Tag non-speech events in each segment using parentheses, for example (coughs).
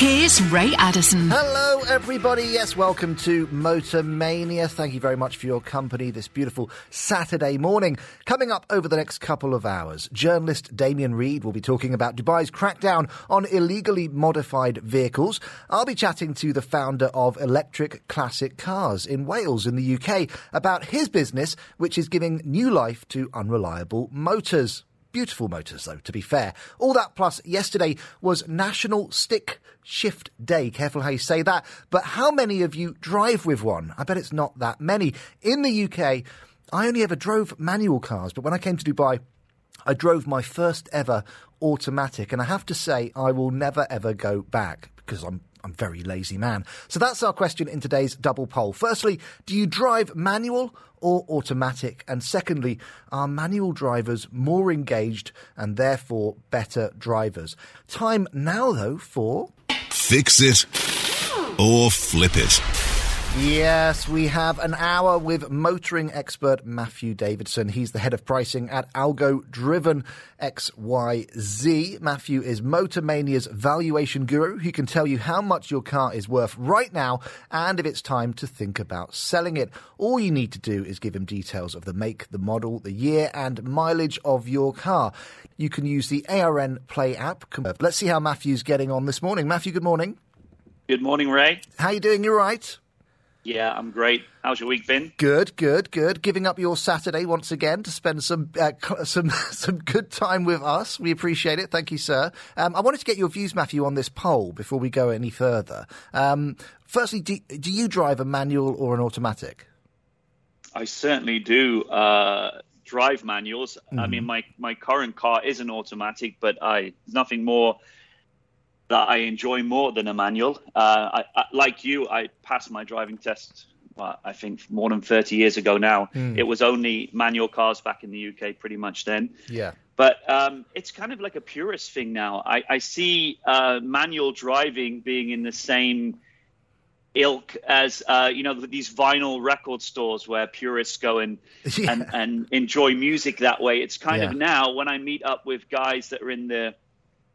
Here's Ray Addison. Hello, everybody. Yes, welcome to Motor Mania. Thank you very much for your company this beautiful Saturday morning. Coming up over the next couple of hours, journalist Damien Reed will be talking about Dubai's crackdown on illegally modified vehicles. I'll be chatting to the founder of Electric Classic Cars in Wales, in the UK, about his business, which is giving new life to unreliable motors. Beautiful motors, though, to be fair. All that plus, yesterday was National Stick Shift Day. Careful how you say that. But how many of you drive with one? I bet it's not that many. In the UK, I only ever drove manual cars, but when I came to Dubai, I drove my first ever automatic, and I have to say, I will never ever go back because I'm I'm a very lazy man. So that's our question in today's double poll. Firstly, do you drive manual or automatic? And secondly, are manual drivers more engaged and therefore better drivers? Time now, though, for. Fix it or flip it. Yes, we have an hour with motoring expert Matthew Davidson. He's the head of pricing at Algo Driven XYZ. Matthew is Motormania's valuation guru who can tell you how much your car is worth right now and if it's time to think about selling it. All you need to do is give him details of the make, the model, the year, and mileage of your car. You can use the ARN Play app. Let's see how Matthew's getting on this morning. Matthew, good morning. Good morning, Ray. How are you doing? You're right? Yeah, I'm great. How's your week been? Good, good, good. Giving up your Saturday once again to spend some uh, (laughs) some (laughs) some good time with us. We appreciate it. Thank you, sir. Um, I wanted to get your views, Matthew, on this poll before we go any further. Um, firstly, do, do you drive a manual or an automatic? I certainly do. Uh, drive manuals. Mm-hmm. I mean, my, my current car is an automatic, but I nothing more that I enjoy more than a manual. Uh, I, I, like you, I passed my driving test. Well, I think more than 30 years ago now. Mm. It was only manual cars back in the UK, pretty much then. Yeah. But um, it's kind of like a purist thing now. I, I see uh, manual driving being in the same ilk as uh, you know these vinyl record stores where purists go and (laughs) yeah. and, and enjoy music that way. It's kind yeah. of now when I meet up with guys that are in the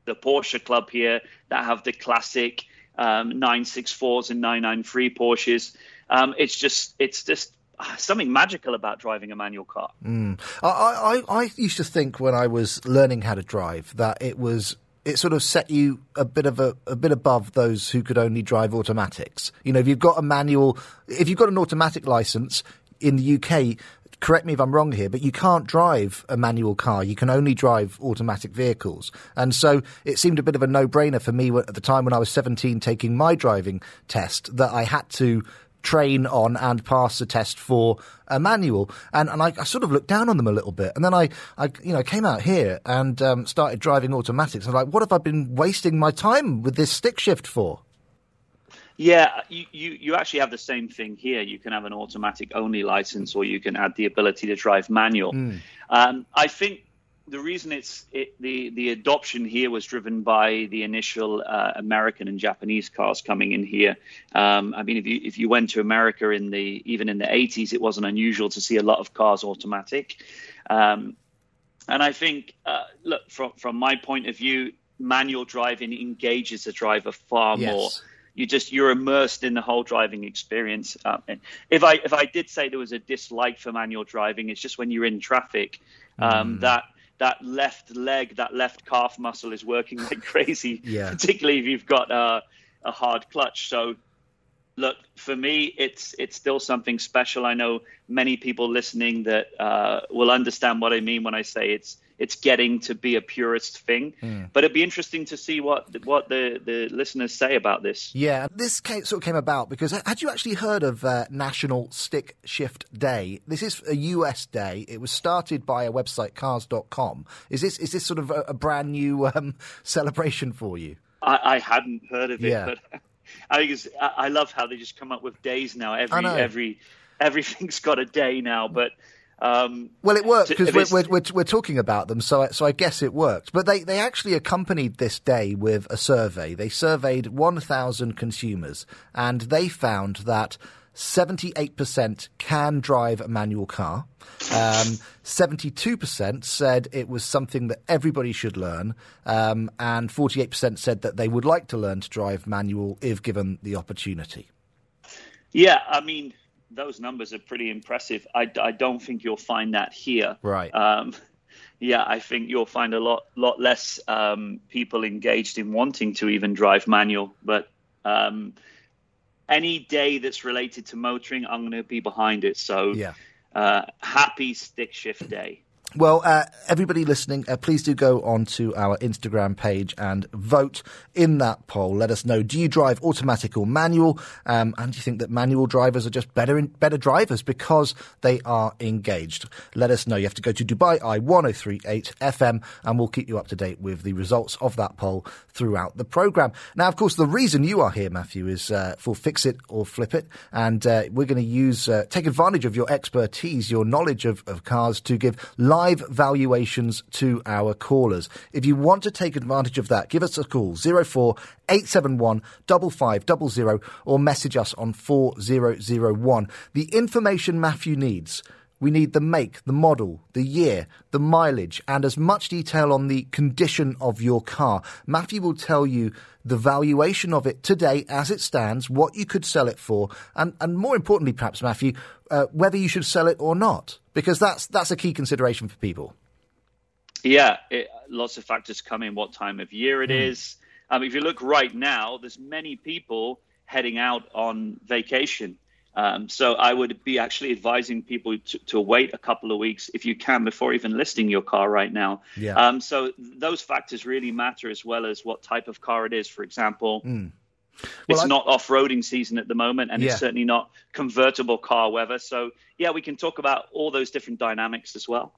the Porsche club here that have the classic um, 964s and 993 Porsches. Um, it's just it's just something magical about driving a manual car. Mm. I, I, I used to think when I was learning how to drive that it was it sort of set you a bit of a, a bit above those who could only drive automatics. You know, if you've got a manual, if you've got an automatic license in the UK, correct me if I'm wrong here, but you can't drive a manual car. You can only drive automatic vehicles. And so it seemed a bit of a no brainer for me at the time when I was 17 taking my driving test that I had to train on and pass the test for a manual. And, and I, I, sort of looked down on them a little bit. And then I, I you know, came out here and um, started driving automatics. I'm like, what have I been wasting my time with this stick shift for? Yeah, you, you, you actually have the same thing here. You can have an automatic only license, or you can add the ability to drive manual. Mm. Um, I think the reason it's it, the the adoption here was driven by the initial uh, American and Japanese cars coming in here. Um, I mean, if you if you went to America in the even in the 80s, it wasn't unusual to see a lot of cars automatic. Um, and I think, uh, look from from my point of view, manual driving engages the driver far yes. more you just you're immersed in the whole driving experience. Um, if I if I did say there was a dislike for manual driving, it's just when you're in traffic um, mm. that that left leg, that left calf muscle is working (laughs) like crazy. yeah. Particularly if you've got a, a hard clutch. So look for me it's it's still something special i know many people listening that uh, will understand what i mean when i say it's it's getting to be a purist thing. Mm. But it'd be interesting to see what what the, the listeners say about this. Yeah, this came, sort of came about because had you actually heard of uh, National Stick Shift Day? This is a US day. It was started by a website, Cars.com. Is this is this sort of a, a brand new um, (laughs) celebration for you? I, I, hadn't heard of it, yeah. but (laughs) I think I love how they just come up with days now. Every every everything's got a day now, but um, well, it worked because we're, we're, we're, we're, talking about them, so so I guess it worked. But they, they actually accompanied this day with a survey. They surveyed 1,000 consumers, and they found that 78% can drive a manual car. Um, 72% said it was something that everybody should learn. Um, and 48% said that they would like to learn to drive manual if given the opportunity. Yeah, I mean, those numbers are pretty impressive. I, I don't think you'll find that here. Right. Um, (laughs) yeah, I think you'll find a lot lot less um, people engaged in wanting to even drive manual. But um, any day that's related to motoring, I'm going to be behind it. So Yeah. uh, happy stick shift day. Well, uh, everybody listening, uh, please do go onto our Instagram page and vote in that poll. Let us know: Do you drive automatic or manual? Um, and do you think that manual drivers are just better in, better drivers because they are engaged? Let us know. You have to go to Dubai Eye 1038 FM, and we'll keep you up to date with the results of that poll throughout the program. Now, of course, the reason you are here, Matthew, is uh, for Fix It or Flip It, and uh, we're going to use uh, take advantage of your expertise, your knowledge of, of cars, to give live valuations to our callers. If you want to take advantage of that, give us a call 04 871 5500 or message us on 4001. The information Matthew needs. We need the make, the model, the year, the mileage, and as much detail on the condition of your car. Matthew will tell you the valuation of it today as it stands, what you could sell it for, and, and more importantly, perhaps, Matthew, uh, whether you should sell it or not, because that's, that's a key consideration for people. Yeah, it, lots of factors come in. What time of year it is. Um, if you look right now, there's many people heading out on vacation. Um, so I would be actually advising people to, to wait a couple of weeks if you can before even listing your car right now. Yeah. Um, so those factors really matter as well as what type of car it is. For example, it's I- not off-roading season at the moment, and Yeah. it's certainly not convertible car weather. So yeah, we can talk about all those different dynamics as well.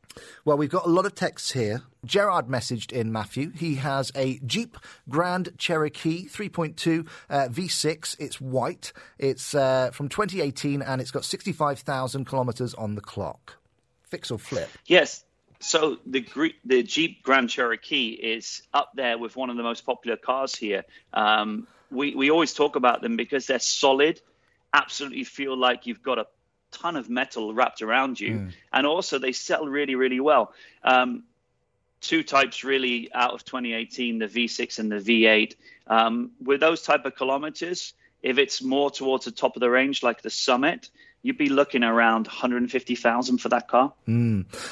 Well, we've got a lot of texts here. Gerard messaged in Matthew. He has a Jeep Grand Cherokee 3.2 uh, V6. It's white. It's uh, from 2018 and it's got 65,000 kilometres on the clock. Fix or flip? Yes. So the the Jeep Grand Cherokee is up there with one of the most popular cars here. Um, we we always talk about them because they're solid, absolutely feel like you've got a ton of metal wrapped around you, and also they sell really really well. Um, two types really out of 2018 the v6 and the v8 um, with those type of kilometers if it's more towards the top of the range like the summit you'd be looking around 150000 for that car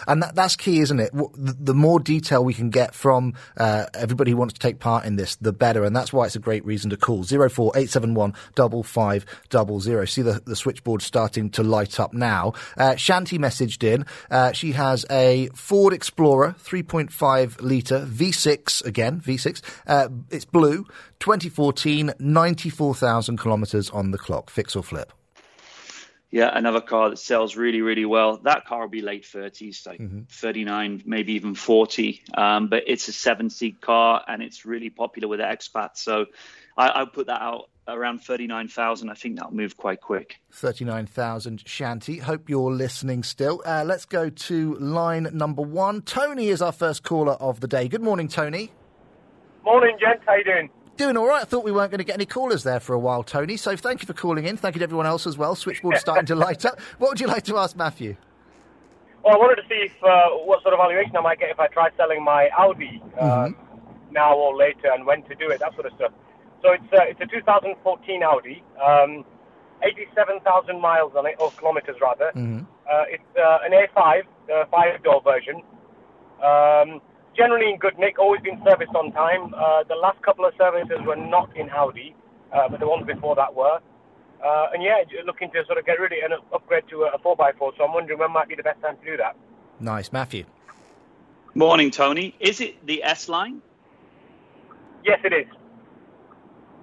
And that, that's key, isn't it? The, more detail we can get from uh, everybody who wants to take part in this, the better. And that's why it's a great reason to call 04871 5500. See the, the switchboard starting to light up now. Uh, Shanti messaged in. Uh, she has a Ford Explorer 3.5 litre V6, again, V6. Uh, it's blue, 2014, 94,000 kilometres on the clock. Fix or flip? Yeah, another car that sells really, really well. That car will be late 30s, like 39, maybe even 40. Um, but it's a seven seat car and it's really popular with expats. So I, I'll put that out around 39,000. I think that'll move quite quick. 39,000 Shanti. Hope you're listening still. Uh, let's go to line number one. Tony is our first caller of the day. Good morning, Tony. Morning, gents. How you doing? Doing all right. I thought we weren't going to get any callers there for a while, Tony. So thank you for calling in. Thank you to everyone else as well. Switchboard's (laughs) starting to light up. What would you like to ask Matthew? Well, I wanted to see if uh, what sort of valuation I might get if I try selling my Audi um, now or later, and when to do it, that sort of stuff. So it's uh, it's a 2014 Audi, um, 87,000 miles on it, or kilometers rather. Uh, it's uh, an A5, uh, five-door version. Um, generally in good nick, always been serviced on time. Uh, the last couple of services were not in Audi, uh, but the ones before that were. Uh, and yeah, looking to sort of get rid of it and upgrade to a, a 4x4. So I'm wondering when might be the best time to do that. Nice, Matthew. Morning, Tony. Is it the S line? Yes, it is.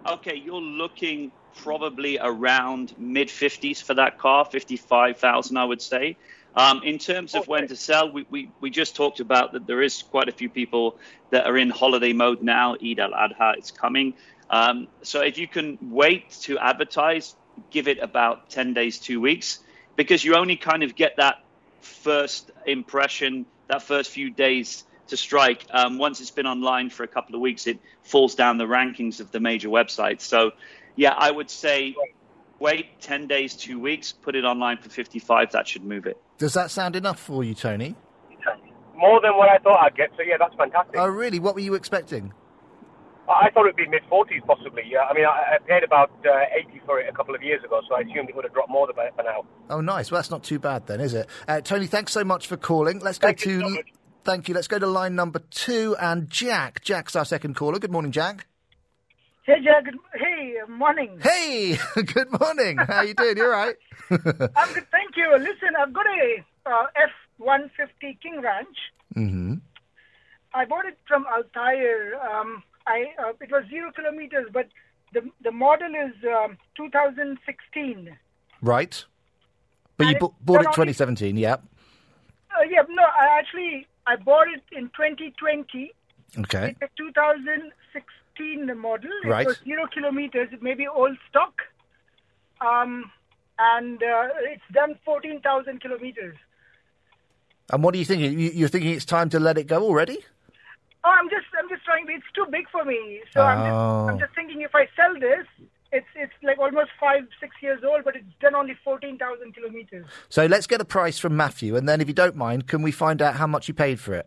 Okay, you're looking probably around mid 50s for that car, 55,000, I would say. Um, in terms of when to sell, we, we, we just talked about that there is quite a few people that are in holiday mode now. Eid al Adha is coming. Um, so if you can wait to advertise, give it about 10 days, two weeks, because you only kind of get that first impression, that first few days to strike. Um, once it's been online for a couple of weeks, it falls down the rankings of the major websites. So, yeah, I would say wait 10 days, two weeks, put it online for 55. That should move it. Does that sound enough for you, Tony? More than what I thought I'd get. So yeah, that's fantastic. Oh, really? What were you expecting? I thought it'd be mid 40s possibly. Yeah, I mean, I, I paid about uh, 80 for it a couple of years ago, so I assumed it would have dropped more than that by now. Oh, nice. Well, that's not too bad then, is it? Uh, Tony, thanks so much for calling. Let's go Thank to. you so much. Thank you. Let's go to line number two and Jack. Jack's our second caller. Good morning, Jack. Hey, Jack. good- Hey, morning. Hey, (laughs) good morning. How you doing? You're right. (laughs) I'm good, thank you. Listen, I've got a uh, F-150 King Ranch. mm-hmm. I bought it from Al Tayer. Um, I uh, it was zero kilometers, but the the model is um, 2016. Right. But you And it's bought it done only- 2017, yeah. Uh, yeah, no, I actually I bought it in 2020. Okay. It's a 2016 model. It Right. was zero kilometers. It may be old stock. Um, and uh, it's done 14,000 kilometers. And what are you thinking? You- You're thinking it's time to let it go already? Oh, I'm just, I'm just trying. It's too big for me. So I'm, just, Oh. I'm just thinking if I sell this, it's, it's like almost five, six years old, but it's done only fourteen thousand kilometers. So let's get a price from Matthew, and then if you don't mind, can we find out how much you paid for it?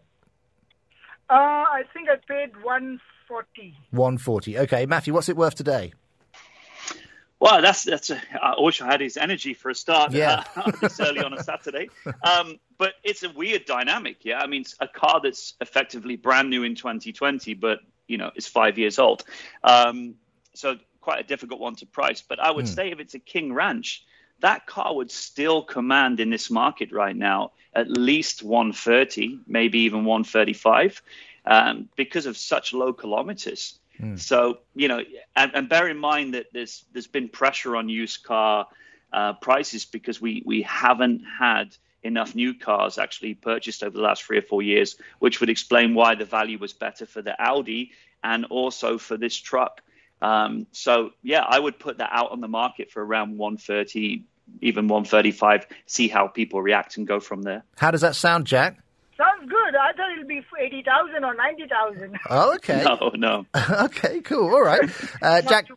Uh, I think I paid one forty. 140. Okay, Matthew, what's it worth today? Well, that's that's. A, I wish I had his energy for a start. Yeah. uh, (laughs) this early on a Saturday. Um, but it's a weird dynamic. Yeah, I mean, it's a car that's effectively brand new in 2020, but you know, it's five years old. Um, so quite a difficult one to price. But I would say if it's a King Ranch, that car would still command in this market right now at least 130, maybe even 135, um, because of such low kilometers. So you know, and, and bear in mind that there's there's been pressure on used car uh, prices because we we haven't had enough new cars actually purchased over the last three or four years, which would explain why the value was better for the Audi and also for this truck. Um, so yeah, I would put that out on the market for around 130, even 135. See how people react and go from there. How does that sound, Jack? Sounds good. I thought it'll be eighty thousand or ninety thousand. Oh, okay. (laughs) No, no. (laughs) okay, cool. All right. Uh, Jack,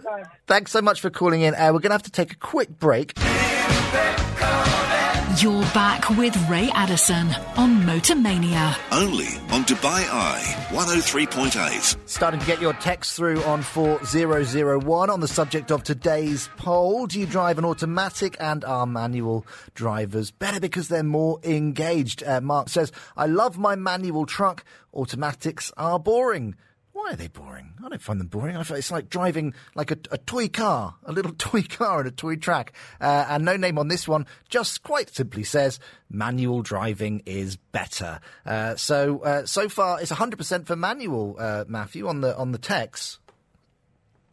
thanks so much for calling in. Uh, we're going to have to take a quick break. You're back with Ray Addison on Motor Mania. Only on Dubai Eye 103.8. Starting to get your text through on 4001 on the subject of today's poll. Do you drive an automatic and are manual drivers better because they're more engaged? Uh, Mark says, I love my manual truck. Automatics are boring. Why are they boring? I don't find them boring. It's like driving like a, a toy car, a little (laughs) toy car and a toy track. Uh, and no name on this one just quite simply says manual driving is better. Uh, so uh, so far it's 100% for manual, uh, Matthew, on the on the text.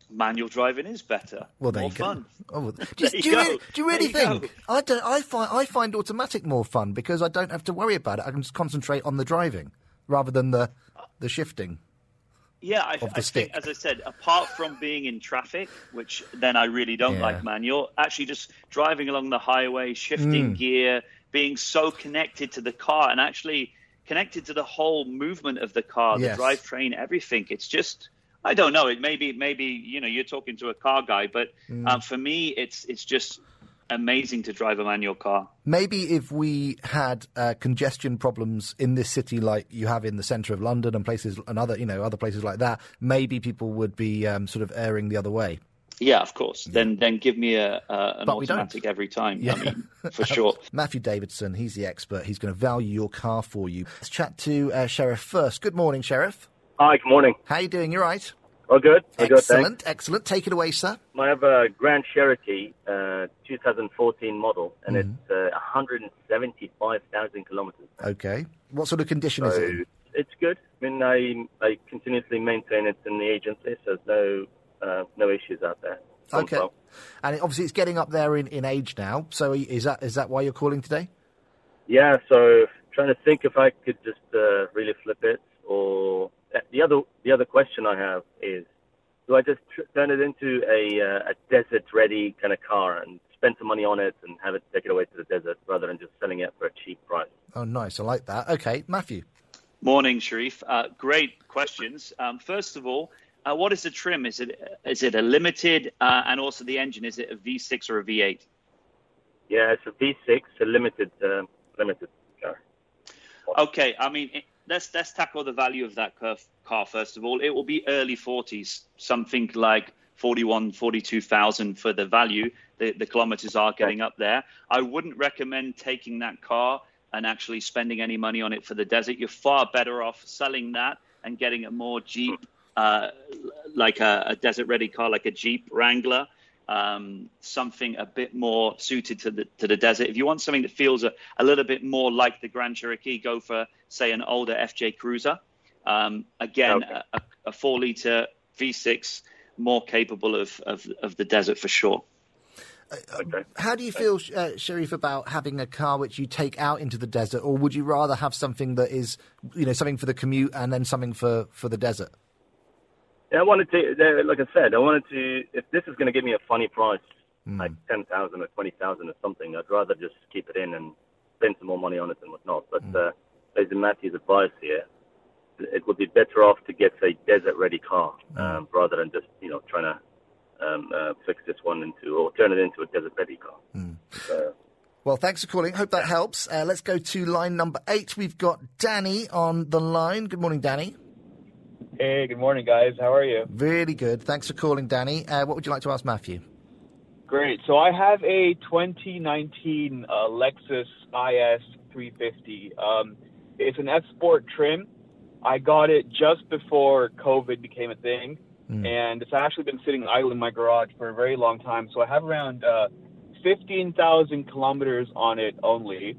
Manual driving is better. Well, there More you go. fun. Oh, well, (laughs) do, There do you you really, do you really There you think? I don't. I find I find automatic more fun because I don't have to worry about it. I can just concentrate on the driving rather than the the shifting. Yeah, I, I think, as I said, apart from being in traffic, which then I really don't Yeah. like manual, actually just driving along the highway, shifting Mm. gear, being so connected to the car and actually connected to the whole movement of the car, Yes. the drivetrain, everything. It's just, I don't know. It maybe, maybe you know, you're talking to a car guy, but Mm. um, for me, it's it's just amazing to drive a manual car. Maybe if we had uh, congestion problems in this city, like you have in the centre of London and places and other, you know, other places like that, maybe people would be um, sort of erring the other way. Yeah, of course. Then then give me a, a an But automatic every time. Yeah. I mean, (laughs) for sure. Matthew Davidson, he's the expert. He's going to value your car for you. Let's chat to uh, Sharif first. Good morning, Sharif. Hi, good morning. How are you doing? You're right? Oh, good. Oh, good, Excellent, thanks. excellent. Take it away, sir. I have a Grand Cherokee uh, 2014 model, and Mm-hmm. it's uh, 175,000 kilometers. Okay. What sort of condition is it in? it's good. I mean, I, I continuously maintain it in the agency, so there's no uh, no issues out there. Okay. far. And it, obviously, it's getting up there in, in age now. So is that is that why you're calling today? Yeah, so trying to think if I could just uh, really flip it, or the other the other question I have is, do I just tr- turn it into a uh, a desert ready kind of car and spend some money on it and have it take it away to the desert rather than just selling it for a cheap price? Oh, nice. I like that. Okay, Matthew. Morning, Sharif. Uh, great questions. Um, first of all, Uh, what is the trim? Is it is it a limited? Uh, and also the engine, is it a V6 or a V8? Yeah, it's a V6, a limited uh, limited car. Okay, I mean, let's let's tackle the value of that car, car first of all. It will be early 40s, something like 41, 42,000 for the value. The, the kilometers are getting up there. I wouldn't recommend taking that car and actually spending any money on it for the desert. You're far better off selling that and getting a more Jeep, uh, like a, a desert ready car, like a Jeep Wrangler. Um, something a bit more suited to the to the desert. If you want something that feels a, a little bit more like the Grand Cherokee, go for say an older FJ Cruiser. Um, again, Okay. a, a four liter V6, more capable of, of of the desert for sure. Okay. How do you feel, uh, Sharif, about having a car which you take out into the desert, or would you rather have something that is, you know, something for the commute and then something for, for the desert? Yeah, I wanted to, uh, like I said, I wanted to. If this is going to give me a funny price, like ten thousand or twenty thousand or something, I'd rather just keep it in and spend some more money on it and whatnot. But uh, based on Matthew's advice here, it would be better off to get a desert-ready car um, rather than just you know trying to um, uh, fix this one into or turn it into a desert-ready car. So, Well, thanks for calling. Hope that helps. Uh, let's go to line number eight. We've got Danny on the line. Good morning, Danny. Hey, good morning, guys. How are you? Really good. Thanks for calling, Danny. Uh, what would you like to ask Matthew? Great. So I have a 2019 uh, Lexus IS 350. Um, it's an F Sport trim. I got it just before COVID became a thing, and it's actually been sitting idle in my garage for a very long time. So I have around uh, 15,000 kilometers on it only.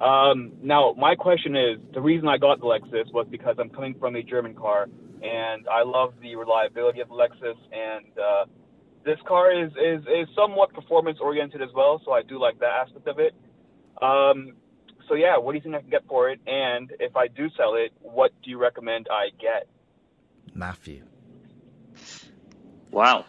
Um, now, my question is the reason I got the Lexus was because I'm coming from a German car, and I love the reliability of the Lexus, and uh, this car is, is, is somewhat performance oriented as well, so I do like that aspect of it. Um, so yeah, what do you think I can get for it? And if I do sell it, what do you recommend I get? Matthew. Wow,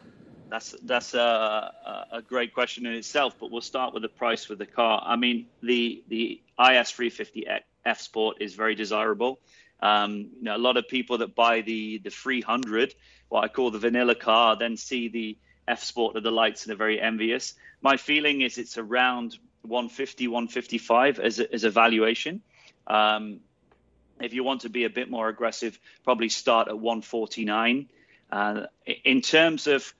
that's that's a, a a great question in itself. But we'll start with the price for the car. I mean, the the IS 350 F Sport is very desirable. Um, you know, a lot of people that buy the the 300, what I call the vanilla car, then see the F Sport of the lights and are very envious. My feeling is it's around 150, 155 as a, as a valuation. Um, if you want to be a bit more aggressive, probably start at 149. Uh, in terms of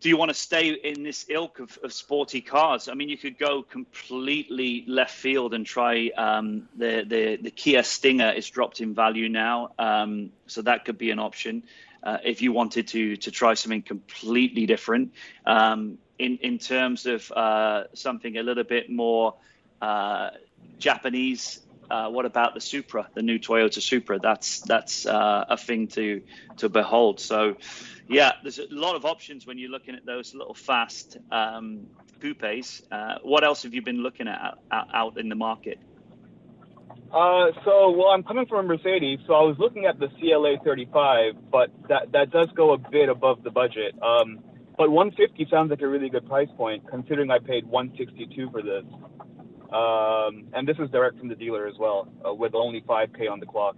do you want to stay in this ilk of, of sporty cars? I mean, you could go completely left field and try um, the, the the Kia Stinger is dropped in value now, um, so that could be an option uh, if you wanted to to try something completely different. Um, in in terms of uh, something a little bit more uh, Japanese. Uh, what about the Supra, the new Toyota Supra? That's that's uh, a thing to to behold. So, yeah, there's a lot of options when you're looking at those little fast um, coupes. Uh, what else have you been looking at out, out in the market? Uh, so, well, I'm coming from Mercedes, so I was looking at the CLA 35, but that that does go a bit above the budget. Um, but 150 sounds like a really good price point, considering I paid 162 for this. Um, and this is direct from the dealer as well, uh, with only 5k on the clock.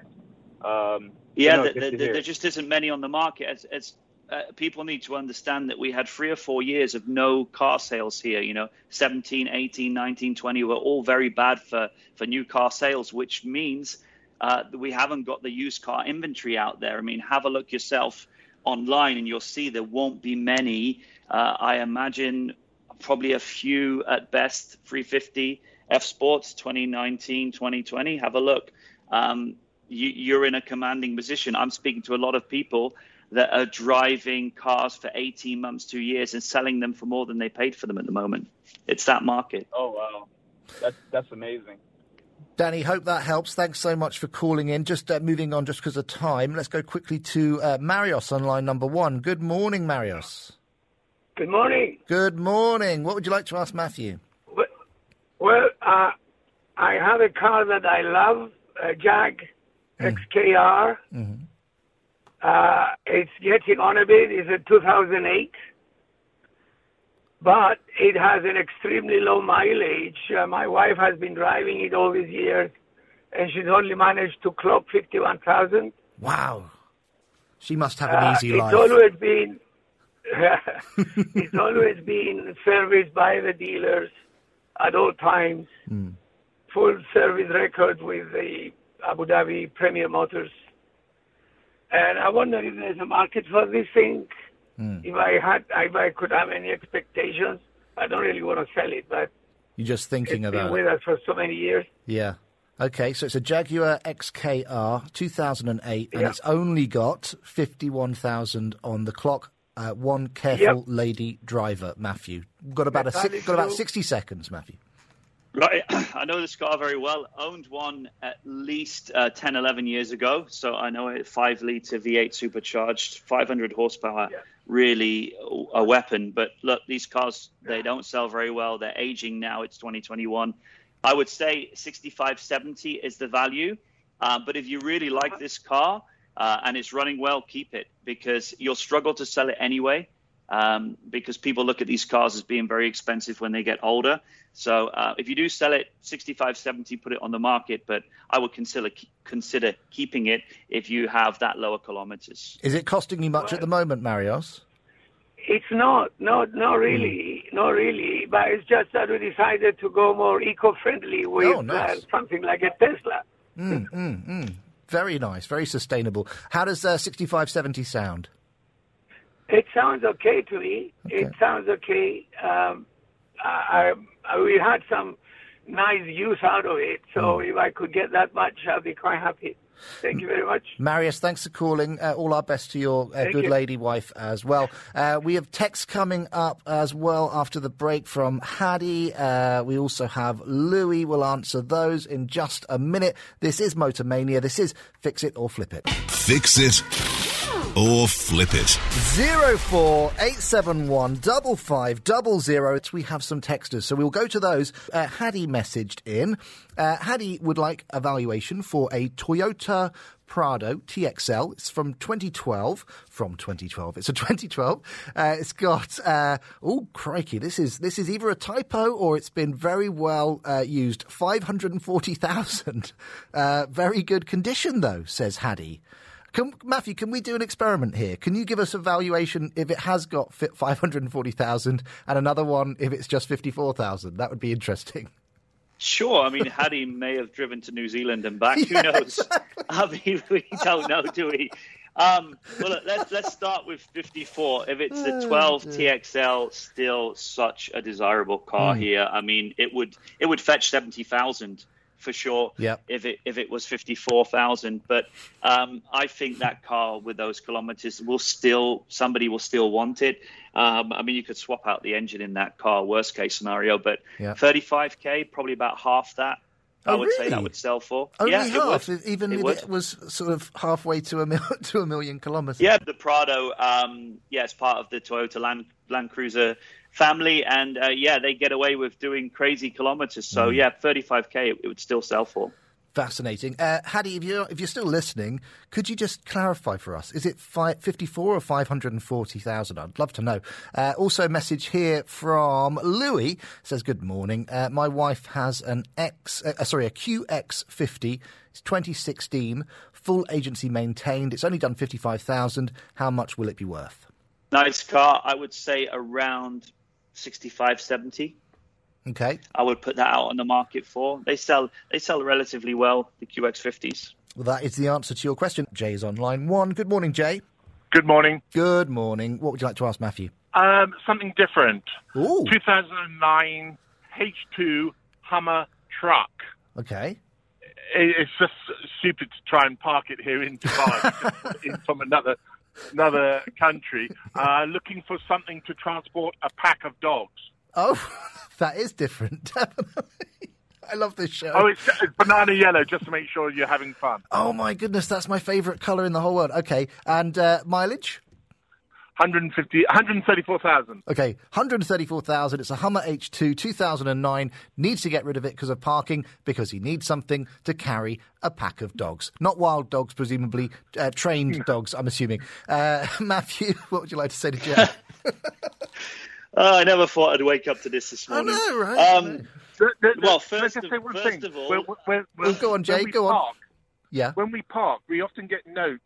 Um, Yeah, no, th- good th- to th- hear. there just isn't many on the market. As, as uh, people need to understand that we had three or four years of no car sales here. You know, 17, 18, 19, 20 were all very bad for, for new car sales, which means uh, that we haven't got the used car inventory out there. I mean, have a look yourself online and you'll see there won't be many. Uh, I imagine probably a few at best 350 F Sports 2019, 2020. Have a look. Um, you, you're in a commanding position. I'm speaking to a lot of people that are driving cars for 18 months, two years, and selling them for more than they paid for them at the moment. It's that market. Oh wow, that's that's amazing. Danny, hope that helps. Thanks so much for calling in. Just uh, moving on, just because of time, let's go quickly to uh, Marios on line number one. Good morning, Marios. Good morning. Good morning. What would you like to ask Matthew? Well, uh, I have a car that I love, a Jag XKR. Uh, it's getting on a bit. It's a 2008, but it has an extremely low mileage. Uh, my wife has been driving it all these years, and she's only managed to clock 51,000. Wow. She must have an Uh, easy it's life. always been (laughs) it's always been serviced by the dealers at all times. Hmm. Full service record with the Abu Dhabi Premier Motors. And I wonder if there's a market for this thing. Hmm. If I had, if I could have any expectations, I don't really want to sell it, but You're just thinking it's been about with it. us for so many years. Yeah. Okay, so it's a Jaguar XKR 2008, and Yeah. it's only got 51,000 on the clock. Uh, one careful lady driver, Matthew. Got about a That six, got about 60 seconds, Matthew. Right, (coughs) I know this car very well. Owned one at least uh, 10, 11 years ago, so I know it. Five liter V8 supercharged, 500 horsepower, really a weapon. But look, these cars they don't sell very well. They're aging now. It's 2021. I would say 65, 70 is the value. Uh, but if you really like this car uh, and it's running well, keep it because you'll struggle to sell it anyway um, because people look at these cars as being very expensive when they get older. So uh, if you do sell it 65, 70, put it on the market. But I would consider consider keeping it if you have that lower kilometers. Is it costing you much at the moment, Marios? It's not, not, not really, not really. But it's just that we decided to go more eco-friendly with Oh, nice. uh, something like a Tesla. Mm, mm, mm. Very nice, very sustainable. How does uh, 6570 sound? It sounds okay to me. It sounds okay. Um, I, I, we had some nice use out of it, so if I could get that much, I'd be quite happy. Thank you very much. Marios, thanks for calling. Uh, all our best to your uh, good you. lady wife as well. Uh, we have texts coming up as well after the break from Hattie. Uh, we also have Louis. We'll answer those in just a minute. This is Motor Mania. This is Fix It or Flip It. Fix it or flip it. Zero four eight seven one double five double zero. We have some texters, so we'll go to those. Uh, messaged in. Uh, would like a valuation for a Toyota Prado TXL. It's from 2012. From 2012, it's a (laughs) 2012. Uh, it's got uh, oh crikey, this is this is either a typo or it's been very well uh, used. Five hundred and forty thousand. (laughs) Uh, very good condition though, says Hattie. Can, Matthew, can we do an experiment here? Can you give us a valuation if it has got 540,000 and another one if it's just 54,000? That would be interesting. Sure. I mean, Hattie may have driven to New Zealand and back. Who (laughs) knows? (laughs) I mean, we don't know, do we? Um, well, let's let's start with 54. If it's a 12 TXL, still such a desirable car Mm. here. I mean, it would it would fetch 70,000 for sure. Yep. If it if it was 54,000, but um, I think that car with those kilometers will still somebody will still want it. Um, I mean, you could swap out the engine in that car, worst case scenario, but 35k, probably about half that. I Oh, would say that would sell for. Only yeah, half, would. even It if would. it was sort of halfway to a, mil- (laughs) to a million kilometres. Yeah, the Prado, um, yeah, it's part of the Toyota Land Land Cruiser family, and uh, yeah, they get away with doing crazy kilometers. So Mm. yeah, 35k it, it would still sell for. Fascinating. Uh, Hattie, if you're, if you're still listening, could you just clarify for us? Is it fi- 54 or 540,000? I'd love to know. Uh, also, a message here from Louis says, Good morning. Uh, my wife has an X, uh, sorry, a QX50. It's 2016, full agency maintained. It's only done 55,000. How much will it be worth? Nice car, I would say around 65, 70. Okay. I would put that out on the market for. They sell they sell relatively well the QX50s. Well, that is the answer to your question. Jay is on line one. Good morning, Jay. Good morning. Good morning. What would you like to ask Matthew? Um, something different. Ooh. 2009 H2 Hummer truck. Okay. It's just stupid to try and park it here in Dubai, (laughs) in from another another country, uh, looking for something to transport a pack of dogs. Oh, (laughs) that is different. (laughs) Definitely. I love this show. Oh, it's, it's banana yellow, just to make sure you're having fun. Oh my goodness, that's my favourite colour in the whole world. Okay, and uh, mileage? 150, 134,000. Okay, 134,000. It's a Hummer H2 2009. Needs to get rid of it because of parking, because he needs something to carry a pack of dogs. Not wild dogs, presumably, uh, trained dogs, I'm assuming. Uh, (laughs) Matthew, what would you like to say to Jeff? (laughs) (laughs) Oh, I never thought I'd wake up to this this morning. I know, right? Um, The- the- the- well, let's first just of, say one first thing. of all, When- when- Well, go on, Jay, we go on. yeah. When we park, we often get notes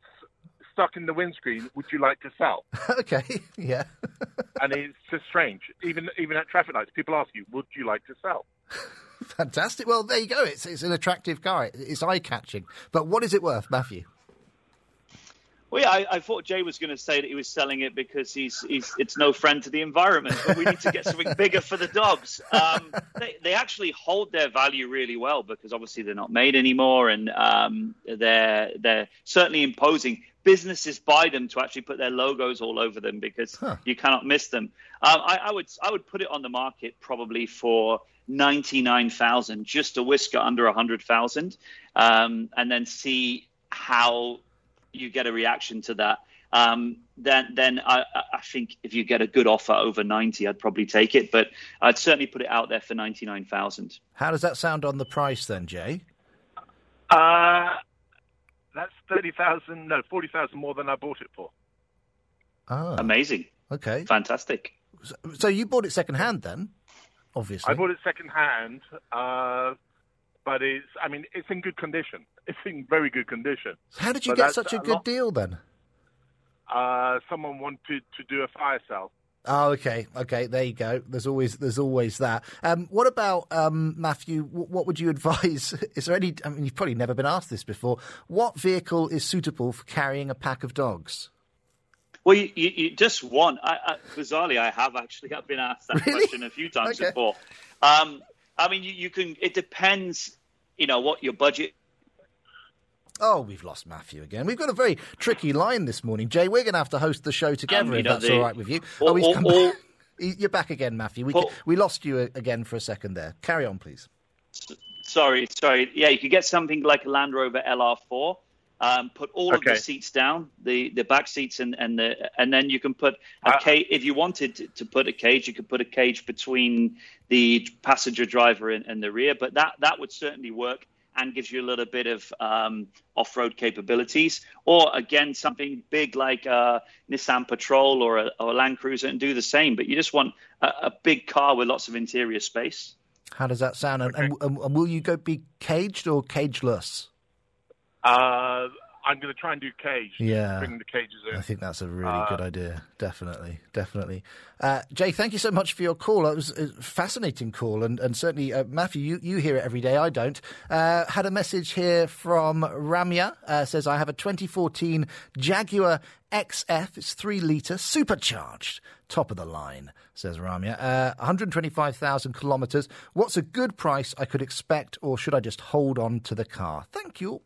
stuck in the windscreen. Would you like to sell? (laughs) okay, yeah. (laughs) and it's just strange. Even even at traffic lights, people ask you, "Would you like to sell?" Fantastic. Well, there you go. It's it's an attractive car. It's eye catching. But what is it worth, Matthew? Well, yeah, I, I thought Jay was going to say that he was selling it because he's, he's it's no friend to the environment. But we need to get something bigger for the dogs. Um, they, they actually hold their value really well because obviously they're not made anymore, and um, they're they're certainly imposing. Businesses buy them to actually put their logos all over them because Huh. you cannot miss them. Um, I, I would I would put it on the market probably for ninety nine thousand, just a whisker under a hundred thousand, um, and then see how you get a reaction to that. Um, then, then I, I- I think if you get a good offer over ninety, I'd probably take it. But I'd certainly put it out there for ninety nine thousand. How does that sound on the price then, Jay? Uh, that's thirty thousand, no, forty thousand more than I bought it for. Ah, Amazing, okay. fantastic. So, so you bought it second hand then? Obviously. I bought it second hand, uh, but it's, I mean, it's in good condition. (laughs) It's in very good condition. How did you But get such a a good lot- deal then? Uh, someone wanted to do a fire sale. Oh, okay, okay. There you go. There's always there's always that. Um, what about um, Matthew? What would you (laughs) advise? Is there any? I mean, you've probably never been asked this before. What vehicle is suitable for carrying a pack of dogs? Well, you, you, you just one. I, I, bizarrely, I have actually I've been asked that (laughs) Really? question a few times Okay. before. Um, I mean, you, you can. It depends. You know what your budget Oh, we've lost Matthew again. We've got a very tricky line this morning, Jay. We're going to have to host the show together if that's all right with you. or- oh, he's or- come or- back. He- You're back again, Matthew. We, Or- we lost you again for a second there. Carry on, please. Sorry, sorry. Yeah, you could get something like a Land Rover LR4. Um, put all of the seats down, the, the back seats, and and the and then you can put a Uh, cage. If you wanted to, to put a cage, you could put a cage between the passenger driver and, and the rear. But that that would certainly work and gives you a little bit of um, off-road capabilities. Or again, something big like a Nissan Patrol or a, or a Land Cruiser, and do the same. But you just want a, a big car with lots of interior space. How does that sound? And, and, and, and will you go be caged or cageless? Uh, I'm going to try and do cage. Yeah. Bring the cages in. I think that's a really Uh, good idea. Definitely, definitely. Uh, Jay, thank you so much for your call. It was a fascinating call, and, and certainly, uh, Matthew, you, you hear it every day. I don't. Uh, had a message here from Ramya. Uh, says, I have a 2014 Jaguar XF. It's three litre, supercharged. Top of the line, says Ramya. Uh, 125,000 kilometres. What's a good price I could expect, or should I just hold on to the car? Thank you.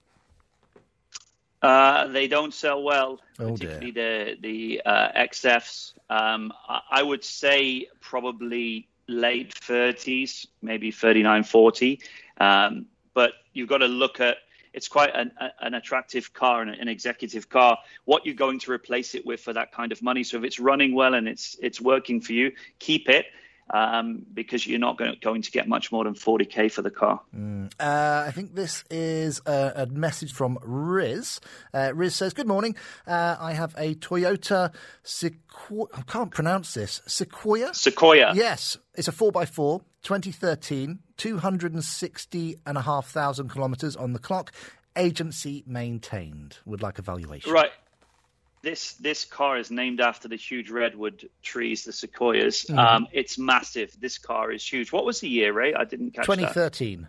Uh, they don't sell well, Oh, dear. particularly the the uh, XFs. Um, I, would say probably late 30s, maybe 39, 40. Um, but you've got to look at it's quite an, a- an attractive car and an executive car. What you're going to replace it with for that kind of money. So if it's running well and it's it's working for you, keep it um, because you're not going, going to get much more than 40k for the car. Uh, I think this is a, a message from Riz. Uh, Riz says, Good morning. Uh, I have a Toyota Sequoia. I can't pronounce this. Sequoia? Sequoia. Yes. It's a 4x4, 2013, 260,500 kilometres on the clock. Agency maintained. Would like a valuation. Right. This this car is named after the huge redwood trees, the sequoias. Mhm. Um, it's massive. This car is huge. What was the year, Ray? I didn't catch that. 2013.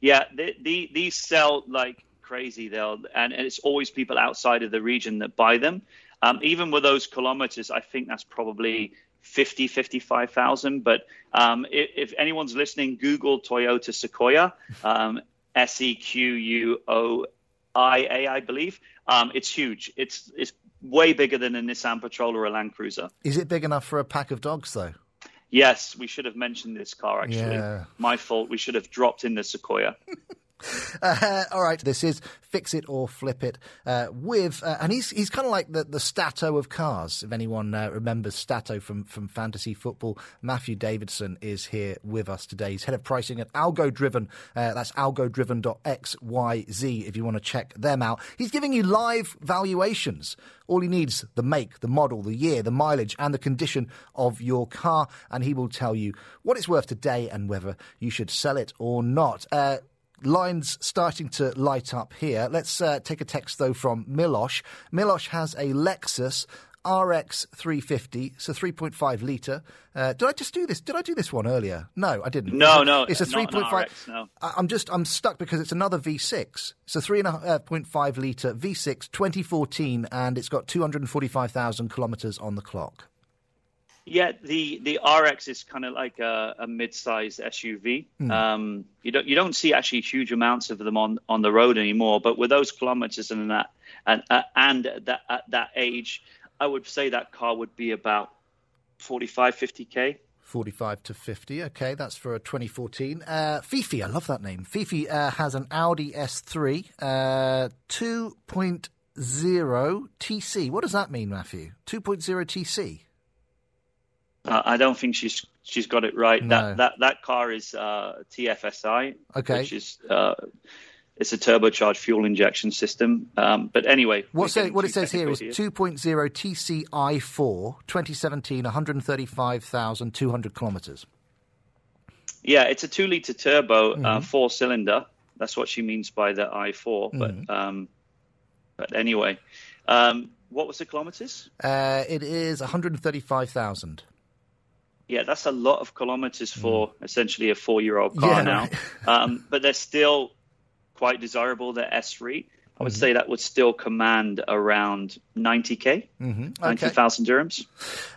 Yeah, the, the, these sell like crazy. They'll and, and it's always people outside of the region that buy them. Um, even with those kilometers, I think that's probably 50, 55,000. But um, if, if anyone's listening, Google Toyota Sequoia, um, S E Q U O I A, I believe. Um, it's huge. It's it's way bigger than a Nissan Patrol or a Land Cruiser. Is it big enough for a pack of dogs, though? Yes, we should have mentioned this car actually. Yeah. My fault. We should have dropped in the Sequoia. (laughs) (laughs) Uh, all right, this is Fix It or Flip It uh, with, uh, and he's he's kind of like the, the Statto of cars. If anyone uh, remembers Statto from, from fantasy football, Matthew Davidson is here with us today. He's head of pricing at Algo Driven. Uh, that's algodriven.xyz if you want to check them out. He's giving you live valuations. All he needs the make, the model, the year, the mileage, and the condition of your car, and he will tell you what it's worth today and whether you should sell it or not. Uh, lines starting to light up here. Let's uh, take a text though from Milosh. Milosh has a Lexus RX 350, so 3.5 litre. Uh, did I just do this? Did I do this one earlier? No, I didn't. No, no, It's a 3.5. RX, no. I'm just I'm stuck because it's another V6. It's a 3.5 litre V6 2014, and it's got 245,000 kilometres on the clock. Yeah, the the RX is kind of like a, a mid-sized SUV. Hmm. Um, you don't you don't see actually huge amounts of them on, on the road anymore. But with those kilometers and that and uh, and that at that age, I would say that car would be about 45, 50 k. 45 to 50. Okay, that's for a 2014. Uh, Fifi, I love that name. Fifi uh, has an Audi S3 uh, 2.0 TC. What does that mean, Matthew? 2.0 TC. Uh, I don't think she's she's got it right. No. That that that car is uh, TFSI, Okay. which is uh, it's a turbocharged fuel injection system. Um, but anyway, What, say, what it says here is technical 2.0 TC i4 2017, 135,200 kilometres. Yeah, it's a two liter turbo, uh, Mhm. four cylinder. That's what she means by the i4. Mhm. But um, but anyway, um, what was the kilometers? Uh, it is 135,000. Yeah, that's a lot of kilometers for essentially a four year old car Mm. Yeah, now. right. (laughs) um, but they're still quite desirable. The S3. I would Mhm. say that would still command around 90k, Mm-hmm. 90,000 dirhams.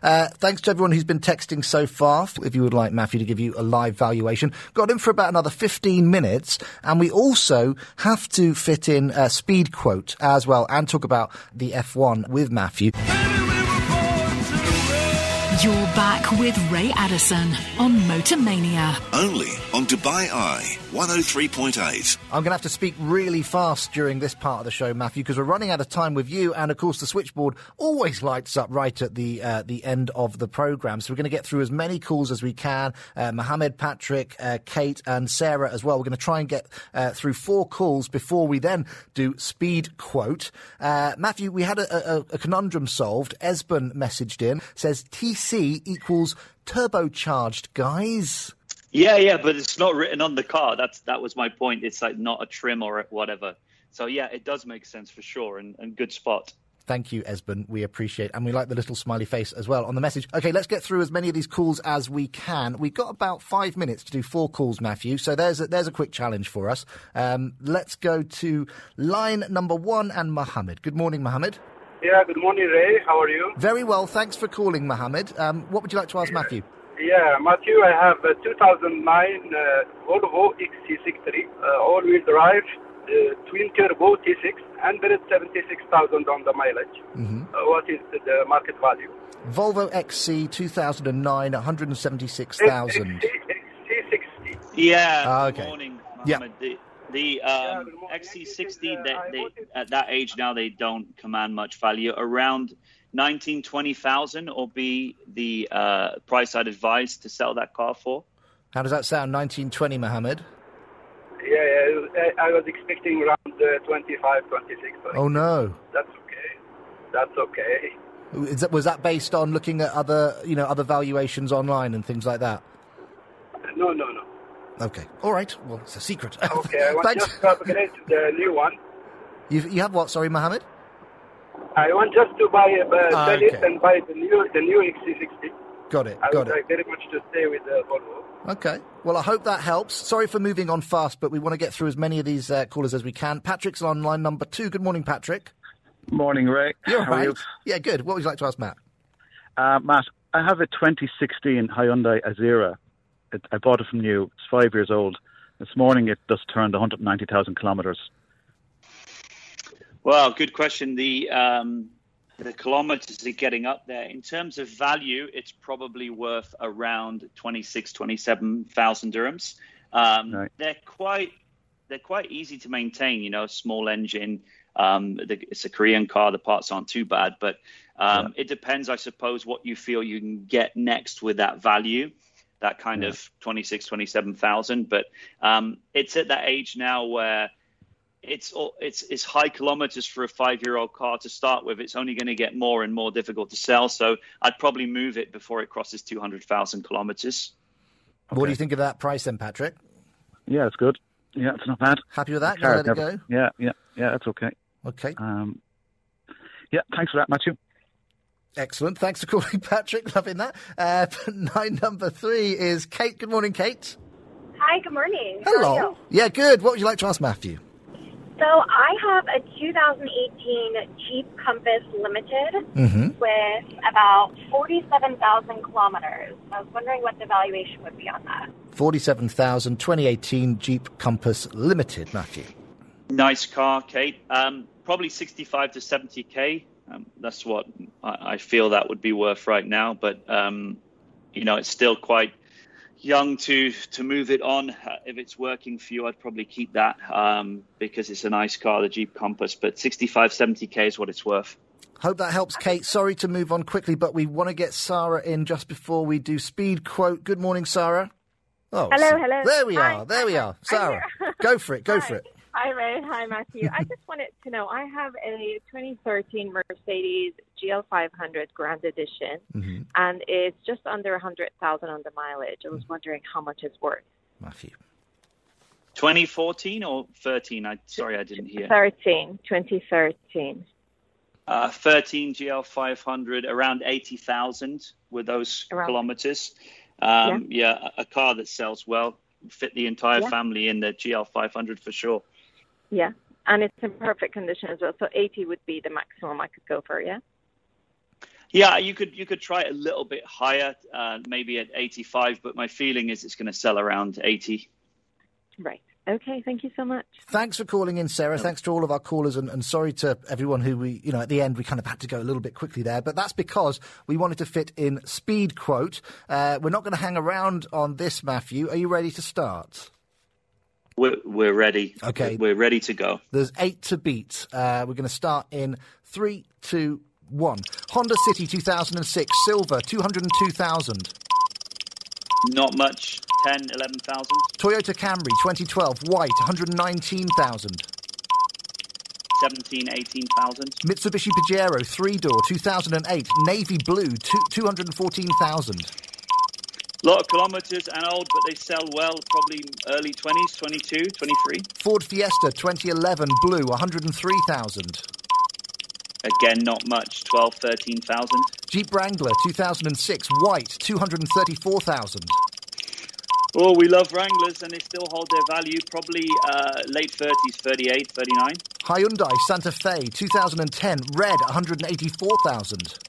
Uh, thanks to everyone who's been texting so far. If you would like Matthew to give you a live valuation, got him for about another 15 minutes. And we also have to fit in a speed quote as well and talk about the F1 with Matthew. You're back with Ray Addison on Motor Mania. Only on Dubai Eye 103.8. I'm going to have to speak really fast during this part of the show, Matthew, because we're running out of time with you. And of course, the switchboard always lights up right at the uh, the end of the program. So we're going to get through as many calls as we can. Uh, Mohammed, Patrick, uh, Kate, and Sarah as well. We're going to try and get uh, through four calls before we then do speed quote. Uh, Matthew, we had a, a, a conundrum solved. Esben messaged in says TC equals turbocharged, guys. Yeah, yeah, but it's not written on the car. That's that was my point. It's like not a trim or whatever. So yeah, it does make sense for sure, and, and good spot. Thank you, Esben. We appreciate, and we like the little smiley face as well on the message. Okay, let's get through as many of these calls as we can. We've got about five minutes to do four calls, Matthew. So there's a, there's a quick challenge for us. Um, let's go to line number one and Mohammed. Good morning, Mohammed. Yeah, good morning, Ray. How are you? Very well, thanks for calling, Mohammed. Um, what would you like to ask Matthew? Yeah, Matthew, I have a 2009 uh, Volvo XC60, uh, all-wheel drive, uh, twin-turbo T6, 176,000 on the mileage. Mhm. Uh, what is the, the market value? Volvo XC 2009, 176,000. XC60. Yeah. Ah, Good okay. morning, Yeah. Mohammed. The, the um, XC60, they, they, at that age now, they don't command much value. Around 19, 20,000 or be the uh, price I'd advise to sell that car for. How does that sound? 1920, Mohammed. Yeah, yeah, I, I was expecting around uh, 25, 26. Sorry. Oh, no. That's okay. That's okay. Is that, was that based on looking at other, you know, other valuations online and things like that? No, no, no. Okay. All right. Well, it's a secret. (laughs) Okay, I want Thanks. just to upgrade to the new one. You, you have what? Sorry, Mohammed. I want just to buy uh, Ah, sell it okay. and buy the new the new XC60. Got it. I Got would it. like very much to stay with the Volvo. Okay. Well, I hope that helps. Sorry for moving on fast, but we want to get through as many of these uh, callers as we can. Patrick's on line number two. Good morning, Patrick. Morning, Rick. You're How are right. you? Yeah, good. What would you like to ask Matt? Uh, Matt, I have a 2016 Hyundai Azera. It, I bought it from you. It's five years old. This morning it just turned 190,000 kilometres. Well, good question. The um, the kilometers are getting up there. In terms of value, it's probably worth around 26, 27,000 dirhams. Um, They're quite they're quite easy to maintain. You know, small engine. Um, the, it's a Korean car. The parts aren't too bad, but um, it depends, I suppose, what you feel you can get next with that value. That kind of 26, 27,000. But um, it's at that age now where it's it's it's high kilometers for a five year old car to start with. It's only going to get more and more difficult to sell. So I'd probably move it before it crosses two hundred thousand kilometers. What do you think of that price then, Patrick? Yeah, it's good. Yeah, it's not bad. Happy with that? Car, let it never- go? Yeah, yeah, yeah, that's okay. Okay. Um, yeah, thanks for that, Matthew. Excellent. Thanks for calling, (laughs) Patrick. Loving that. Uh, (laughs) nine number three is Kate. Good morning, Kate. Hi, good morning. How are Hello. you? Yeah, good. What would you like to ask Matthew? So I have a 2018 Jeep Compass Limited Mhm. with about 47,000 kilometers. I was wondering what the valuation would be on that. 47,000, 2018 Jeep Compass Limited, Matthew. Nice car, Kate. Um, probably 65 to 70k. Um, that's what I, I feel that would be worth right now. But um, you know, it's still quite young to to move it on. Uh, if it's working for you, I'd probably keep that um, because it's a nice car, the Jeep Compass. But 65, 70k is what it's worth. Hope that helps, Kate. Sorry to move on quickly, but we want to get Sarah in just before we do speed quote. Good morning, Sarah. Oh, Hello, so- hello. There we Hi. are. There we are. (laughs) Sarah, go for it. Go for it. Hi, Ray. Hi, Matthew. I just wanted to know I have a 2013 Mercedes GL500 Grand Edition, Mm-hmm. and it's just under 100,000 on the mileage. I was wondering how much it's worth. Matthew. 2014 or 13? I sorry, I didn't hear. 13, 2013. Uh, 13 GL 500, around 80,000 with those Around. kilometers. Um, yeah. a a car that sells well, fit the entire Yeah. family in the GL 500 for sure. Yeah, and it's in perfect condition as well. So 80 would be the maximum I could go for. Yeah. Yeah, you could you could try it a little bit higher, uh, maybe at 85, but my feeling is it's going to sell around 80. Right. Okay. Thank you so much. Thanks for calling in, Sarah. Thanks to all of our callers, and, and sorry to everyone who we, you know, at the end we kind of had to go a little bit quickly there, but that's because we wanted to fit in speed quote. Uh, we're not going to hang around on this, Matthew. Are you ready to start? We're, we're ready. Okay. We're ready to go. There's eight to beat. Uh, we're going to start in three, two, one. Honda City 2006 silver 202,000. Not much, 10, 11,000. Toyota Camry 2012 white 119,000. 17, 18,000. Mitsubishi Pajero three door 2008 navy blue two, 214,000. lot of kilometers and old, but they sell well, probably early 20s, 22, 23. Ford Fiesta 2011 blue 103,000. Again, not much, 12, 13,000. Jeep Wrangler 2006 white 234,000. Oh, we love Wranglers and they still hold their value, probably uh, late 30s, 38, 39. Hyundai Santa Fe 2010 red 184,000.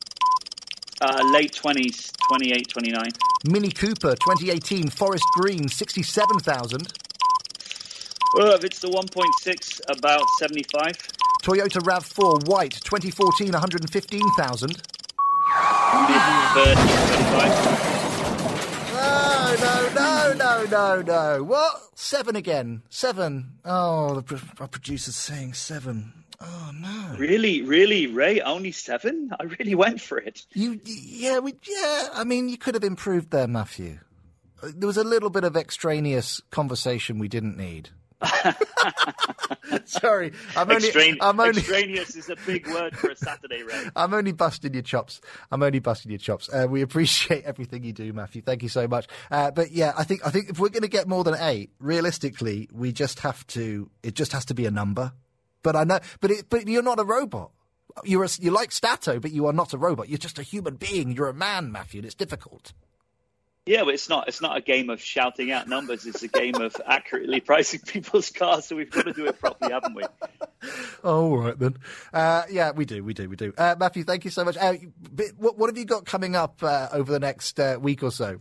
Uh, late 20s, 28, 29. Mini Cooper 2018 forest green 67,000. Oh, if it's the 1.6, about 75. Toyota RAV4 white 2014 115,000. Mid 30s, 35. No, no, no, no, no, no. What? Seven again. Seven. Oh, the pro- our producer's saying seven. Oh, no. Really, really, Ray? Only seven? I really went for it. You, yeah, we, yeah. I mean, you could have improved there, Matthew. There was a little bit of extraneous conversation we didn't need. (laughs) Sorry, I'm only, Extraneous, I'm only, extraneous is a big word for a Saturday, Ray. (laughs) I'm only busting your chops. I'm only busting your chops. Uh, we appreciate everything you do, Matthew. Thank you so much. Uh, but yeah, I think I think if we're going to get more than eight, realistically, we just have to. It just has to be a number. But I know, but it, but you're not a robot. You're a, you like Statto, but you are not a robot. You're just a human being. You're a man, Matthew. And it's difficult. Yeah, but it's not. It's not a game of shouting out numbers. It's a game of (laughs) accurately pricing people's cars. So we've got to do it properly, haven't we? All right then. Uh, yeah, we do, we do, we do. Uh, Matthew, thank you so much. Uh, what, what have you got coming up uh, over the next uh, week or so?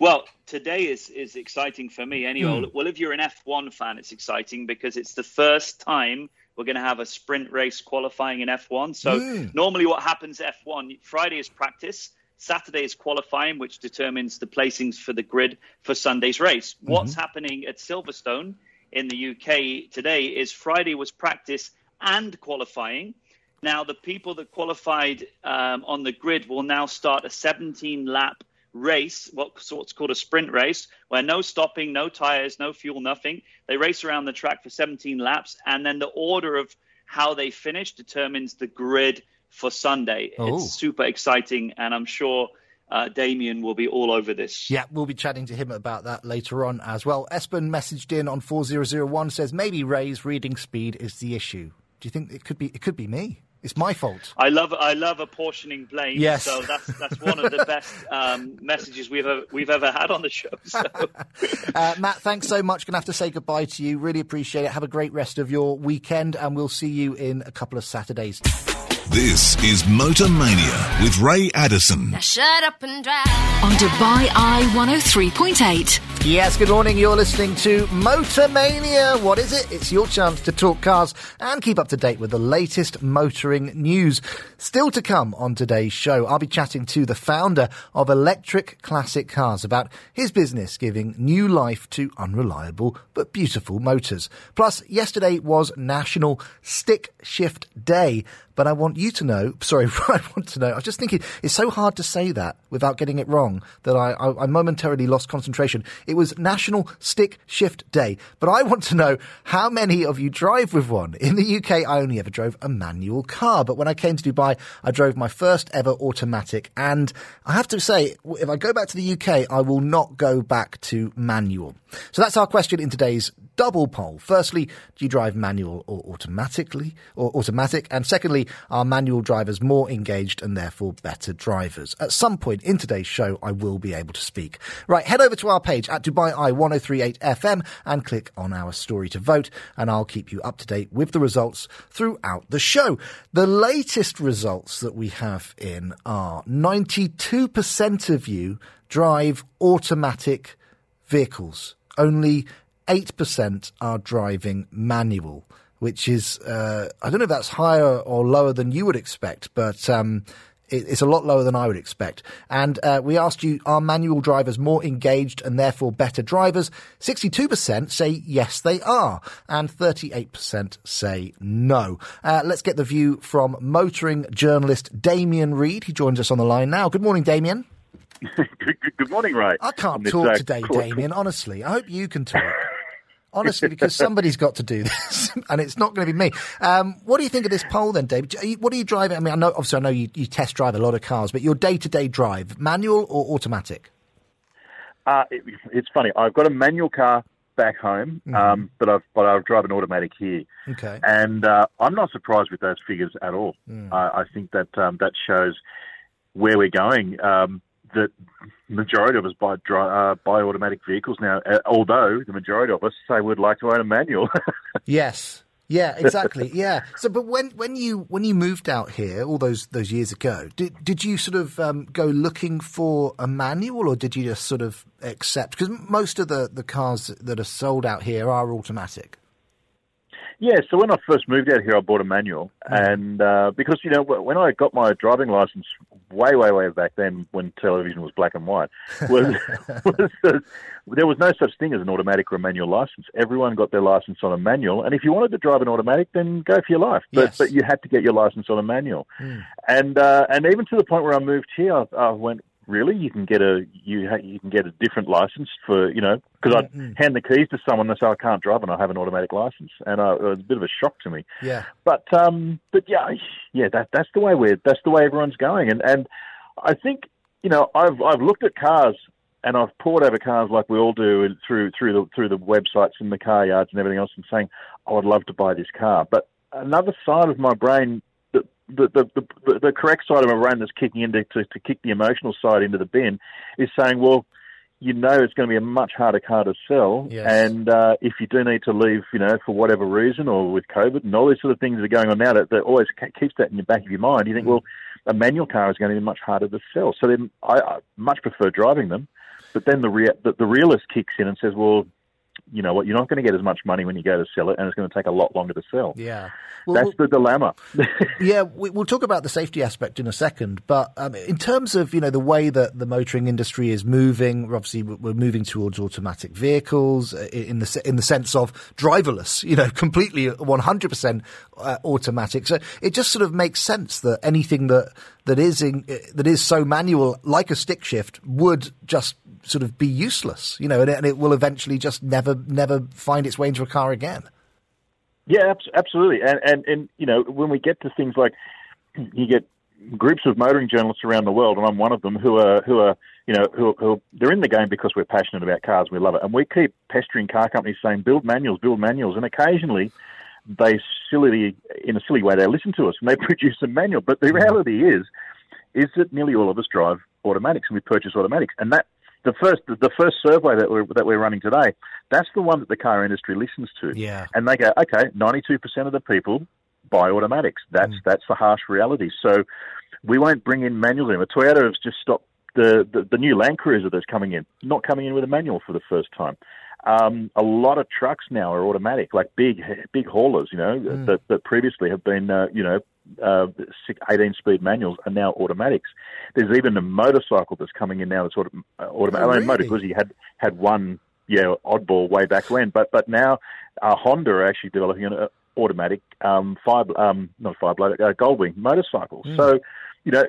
Well, today is is exciting for me anyway. Mm. Well, if you're an F1 fan, it's exciting because it's the first time we're going to have a sprint race qualifying in F1. So Mm. normally, what happens F1 Friday is practice. Saturday is qualifying, which determines the placings for the grid for Sunday's race. What's happening at Silverstone in the UK today is Friday was practice and qualifying. Now, the people that qualified um, on the grid will now start a 17 lap race, what's what's called a sprint race, where no stopping, no tires, no fuel, nothing. They race around the track for 17 laps, and then the order of how they finish determines the grid for Sunday. Oh. It's super exciting, and I'm sure uh, Damien will be all over this. Yeah, we'll be chatting to him about that later on as well. Espen messaged in on 4001 says maybe Ray's reading speed is the issue. Do you think it could be it could be me? It's my fault. I love I love apportioning blame. Yes. So that's that's one of the best um, messages we've ever, we've ever had on the show. So. (laughs) Uh, Matt, thanks so much. Going to have to say goodbye to you. Really appreciate it. Have a great rest of your weekend, and we'll see you in a couple of Saturdays. This is Motor Mania with Ray Addison. Now shut up and drive. On Dubai Eye 103.8. Yes, good morning. You're listening to Motor Mania. What is it? It's your chance to talk cars and keep up to date with the latest motoring news. Still to come on today's show, I'll be chatting to the founder of Electric Classic Cars about his business giving new life to unreliable but beautiful motors. Plus, yesterday was National Stick Shift Day. But I want you to know, sorry, (laughs) I want to know, I was just thinking, it's so hard to say that without getting it wrong that I, I, I momentarily lost concentration. It was National Stick Shift Day. But I want to know how many of you drive with one. In the UK, I only ever drove a manual car. But when I came to Dubai, I drove my first ever automatic. And I have to say, if I go back to the UK, I will not go back to manual. So that's our question in today's double poll. Firstly, do you drive manual or automatically or automatic? And secondly, are manual drivers more engaged and therefore better drivers? At some point in today's show, I will be able to speak. Right, head over to our page at Dubai Eye 1038 FM and click on our story to vote, and I'll keep you up to date with the results throughout the show. The latest results that we have in are 92% of you drive automatic vehicles. Only 8% are driving manual, which is, uh, I don't know if that's higher or lower than you would expect, but um, it, it's a lot lower than I would expect. And uh, we asked you, are manual drivers more engaged and therefore better drivers? 62% say yes, they are, and 38% say no. Uh, let's get the view from motoring journalist Damien Reed. He joins us on the line now. Good morning, Damien. (laughs) good, good, good morning, Ray. I can't talk uh, today, Damien, honestly. I hope you can talk. Honestly, because (laughs) somebody's got to do this, (laughs) and it's not going to be me. Um, what do you think of this poll, then, David? What are you driving? I mean, I know obviously I know you, you test drive a lot of cars, but your day-to-day drive, manual or automatic? Uh, it, it's funny. I've got a manual car back home, Mm-hmm. um, but I've but I drive an automatic here, Okay. and uh, I'm not surprised with those figures at all. Mm. I, I think that um, that shows where we're going. Um, that majority of us buy dri- uh, buy automatic vehicles now, uh, although the majority of us say we'd like to own a manual. (laughs) Yes. Yeah, exactly. yeah. So, but when when you when you moved out here all those those years ago, did did you sort of um, go looking for a manual, or did you just sort of accept? Because most of the the cars that are sold out here are automatic. Yeah, so when I first moved out here, I bought a manual, and uh, because you know when I got my driving license, way, way, way back then, when television was black and white, (laughs) was, was there was no such thing as an automatic or a manual license. Everyone got their license on a manual, and if you wanted to drive an automatic, then go for your life. But Yes. but you had to get your license on a manual, and uh, and even to the point where I moved here, I, I went. Really, you can get a you ha- you can get a different license for you know because I'd hand the keys to someone and say I can't drive and I have an automatic license and uh, it was a bit of a shock to me. Yeah. But um, but yeah, yeah, that that's the way we're that's the way everyone's going, and and I think you know I've I've looked at cars and I've pored over cars like we all do through through the through the websites and the car yards and everything else, and saying I would love to buy this car. But another side of my brain. The, the, the, correct side of my brain that's kicking into to, to kick the emotional side into the bin is saying, well, you know it's going to be a much harder car to sell. Yes. And uh, if you do need to leave, you know, for whatever reason or with COVID and all these sort of things that are going on now, that, that always keeps that in the back of your mind. You think, well, a manual car is going to be much harder to sell. So then I, I much prefer driving them. But then the, rea- the, the realist kicks in and says, well, you know what, you're not going to get as much money when you go to sell it, and it's going to take a lot longer to sell. Yeah. well, That's the dilemma. (laughs) yeah, we, we'll talk about the safety aspect in a second, but um, in terms of you know the way that the motoring industry is moving, obviously we're we're moving towards automatic vehicles uh, in the in the sense of driverless, you know, (laughs) completely 100% uh, automatic. So it just sort of makes sense that anything that that is in, uh, that is so manual, like a stick shift, would just sort of be useless, you know, and it, and it will eventually just never never find its way into a car again. Yeah, absolutely. And, and and you know when we get to things like (clears throat) you get groups of motoring journalists around the world, and I'm one of them, who are who are you know who, who they're in the game because we're passionate about cars, we love it, and we keep pestering car companies saying build manuals, build manuals, and occasionally they silly in a silly way they listen to us and they (laughs) produce a manual. But the reality is is that nearly all of us drive automatics and we purchase automatics, and that the first the first survey that we're that we're running today, that's the one that the car industry listens to. Yeah. And they go, okay, ninety two percent of the people buy automatics. That's that's the harsh reality. So we won't bring in manuals anymore. Toyota has just stopped the, the, the new Land Cruiser that's coming in, not coming in with a manual for the first time. Um, a lot of trucks now are automatic, like big big haulers, you know, Mm. that, that previously have been, uh, you know, uh, 18 speed manuals are now automatics. There's even a motorcycle that's coming in now that's auto, uh, automatic. Oh, I mean, Moto? Guzzi had had one, yeah, oddball way back when, but but now uh, Honda are actually developing an uh, automatic um, five, um, not five blade, uh, Goldwing motorcycle. Mm. So, you know,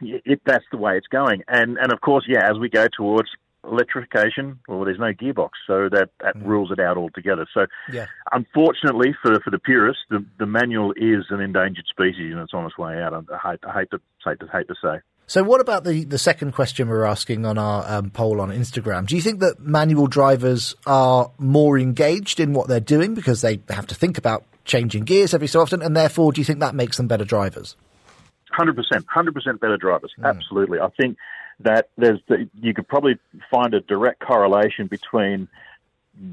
it, that's the way it's going. And and of course, yeah, as we go towards electrification, well, there's no gearbox, so that that rules it out altogether. So, Yeah. unfortunately for for the purists, the the manual is an endangered species and it's on its way out. I hate, I hate to hate to hate to say. So, what about the, the second question we're asking on our um, poll on Instagram? Do you think that manual drivers are more engaged in what they're doing because they have to think about changing gears every so often, and therefore, do you think that makes them better drivers? Hundred percent, hundred percent better drivers. Absolutely, I think that there's the, you could probably find a direct correlation between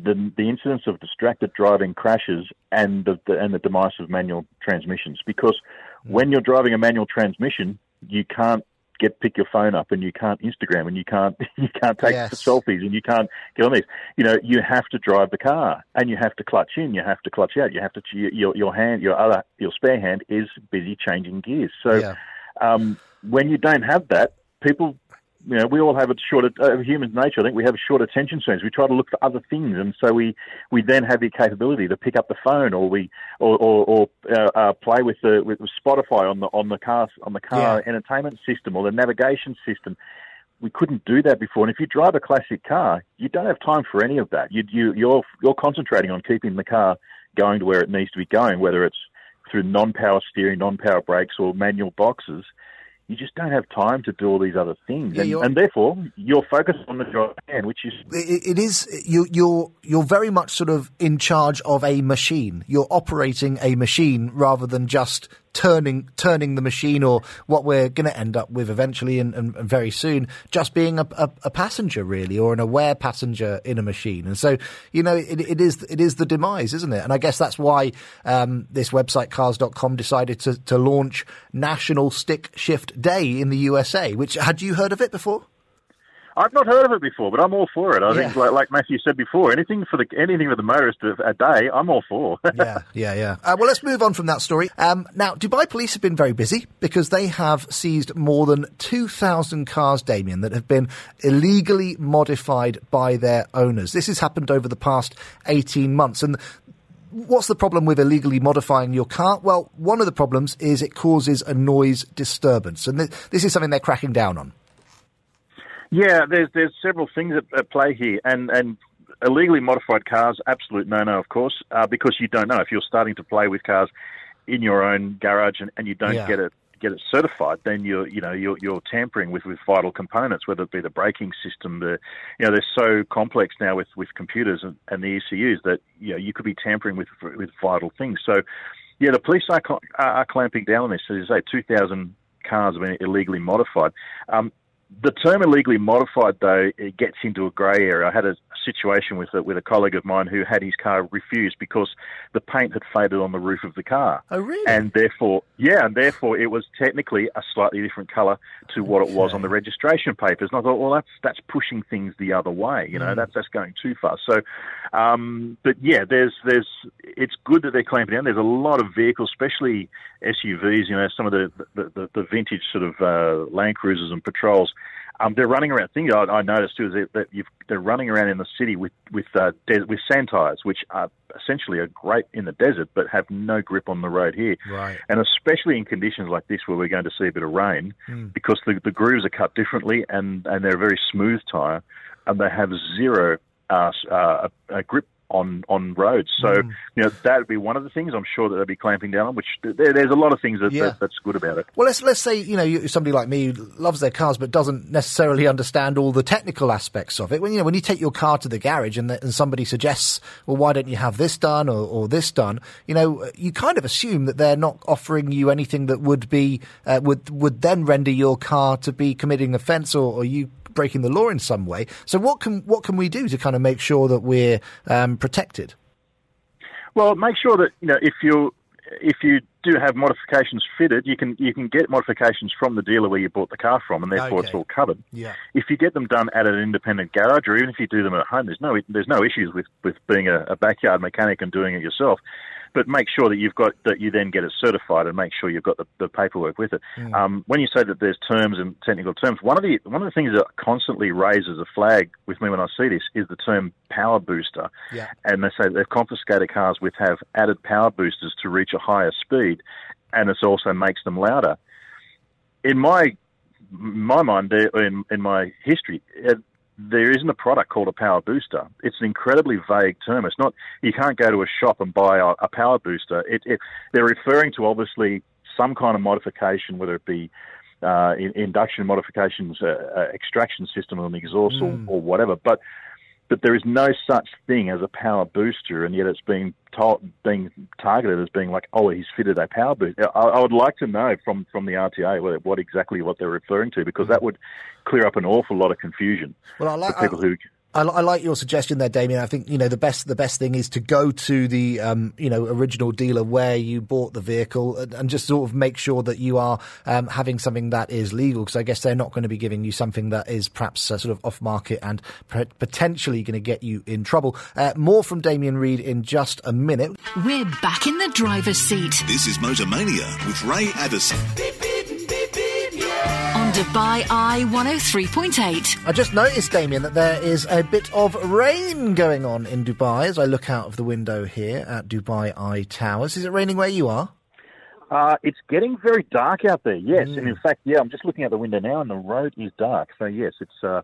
the the incidence of distracted driving crashes and the, the and the demise of manual transmissions. Because when you're driving a manual transmission, you can't get pick your phone up and you can't Instagram and you can't (laughs) you can't take Yes. selfies and you can't get on these. You know, you have to drive the car and you have to clutch in, you have to clutch out, you have to your your hand, your other your spare hand is busy changing gears. So Yeah. um, when you don't have that, people, you know, we all have a short, uh, human nature. I think we have short attention spans. We try to look for other things, and so we, we then have the capability to pick up the phone or we or or, or uh, uh, play with the with Spotify on the on the car on the car entertainment system or the navigation system. We couldn't do that before. And if you drive a classic car, you don't have time for any of that. You, you you're you're concentrating on keeping the car going to where it needs to be going, whether it's through non-power steering, non-power brakes, or manual boxes, you just don't have time to do all these other things, Yeah, and, and therefore you're focused on the drive hand, which is It, it is you, you're you're very much sort of in charge of a machine. You're operating a machine rather than just turning turning the machine, or what we're going to end up with eventually and, and, and very soon, just being a, a, a passenger really, or an aware passenger in a machine. And so you know it, it is it is the demise, isn't it? And I guess that's why um, this website cars.com decided to, to launch National Stick Shift Day in the USA. Which had you heard of it before? I've not heard of it before, but I'm all for it. I think, like, like Matthew said before, anything for the anything for the motorist a, a day, I'm all for. (laughs) yeah, yeah, yeah. Uh, well, let's move on from that story. Um, now, Dubai police have been very busy because they have seized more than 2,000 cars, Damien, that have been illegally modified by their owners. This has happened over the past 18 months. And what's the problem with illegally modifying your car? Well, one of the problems is it causes a noise disturbance. And th- this is something they're cracking down on. Yeah, there's there's several things at, at play here, and and illegally modified cars, absolute no no, of course, uh, because you don't know if you're starting to play with cars in your own garage and, and you don't Yeah. get it get it certified, then you're you know you're you're tampering with, with vital components, whether it be the braking system, the you know they're so complex now with, with computers and, and the ECUs that you know you could be tampering with with vital things. So yeah, the police are, cl- are clamping down on this. As I say, two thousand cars have been illegally modified. Um, the term illegally modified, though, it gets into a grey area. I had a situation with a, with a colleague of mine who had his car refused because the paint had faded on the roof of the car. Oh, really? And therefore, yeah, and therefore it was technically a slightly different colour to what it was on the registration papers. And I thought, well, that's that's pushing things the other way. You know, Mm. that's that's going too far. So, um, but yeah, there's there's it's good that they're clamping down. There's a lot of vehicles, especially SUVs. You know, some of the the, the, the vintage sort of uh, Land Cruisers and Patrols. Um, they're running around. Thing I, I noticed too is that, that you've, they're running around in the city with with uh, des- with sand tires, which are essentially are great in the desert, but have no grip on the road here. Right. And especially in conditions like this, where we're going to see a bit of rain, Mm. because the, the grooves are cut differently, and, and they're a very smooth tire, and they have zero uh, uh, a, a grip on on roads. So Mm. you know that would be one of the things I'm sure that they'll be clamping down on. Which there, there's a lot of things that, Yeah. that that's good about it. Well, let's let's say you know somebody like me who loves their cars but doesn't necessarily understand all the technical aspects of it. When you know when you take your car to the garage and, the, and somebody suggests, well, why don't you have this done or, or this done? You know, you kind of assume that they're not offering you anything that would be uh, would would then render your car to be committing offence or, or you breaking the law in some way. So what can what can we do to kind of make sure that we're um, protected? Well, make sure that you know if you if you do have modifications fitted, you can you can get modifications from the dealer where you bought the car from, and therefore it's all covered. Yeah. If you get them done at an independent garage, or even if you do them at home, there's no there's no issues with with being a, a backyard mechanic and doing it yourself. But make sure that you've got that you then get it certified, and make sure you've got the, the paperwork with it. Mm. Um, when you say that there's terms and technical terms, one of the one of the things that constantly raises a flag with me when I see this is the term power booster Yeah. and they say they've confiscated cars which have added power boosters to reach a higher speed, and it also makes them louder. In my my mind, in in my history, there isn't a product called a power booster. It's an incredibly vague term. It's not you can't go to a shop and buy a, a power booster. It, it, they're referring to obviously some kind of modification, whether it be uh, in, induction modifications, uh, uh, extraction system on the exhaust, Mm. or, or whatever. But but there is no such thing as a power booster, and yet it's being told, being targeted as being like, oh, he's fitted a power booster. I, I would like to know from from the RTA what, what exactly what they're referring to, because hmm. that would clear up an awful lot of confusion Well, I like for people who. I, I like your suggestion there, Damien. I think you know the best the best thing is to go to the um, you know original dealer where you bought the vehicle and, and just sort of make sure that you are um, having something that is legal. Because I guess they're not going to be giving you something that is perhaps uh, sort of off market and p- potentially going to get you in trouble. Uh, more from Damien Reed in just a minute. We're back in the driver's seat This is Motormania with Ray Addison. On Dubai Eye 103.8. I just noticed, Damien, that there is a bit of rain going on in Dubai as I look out of the window here at Dubai Eye Towers. Is it raining where you are? Uh, it's getting very dark out there, yes. And in fact, yeah, I'm just looking out the window now, and the road is dark. So yes, it's uh,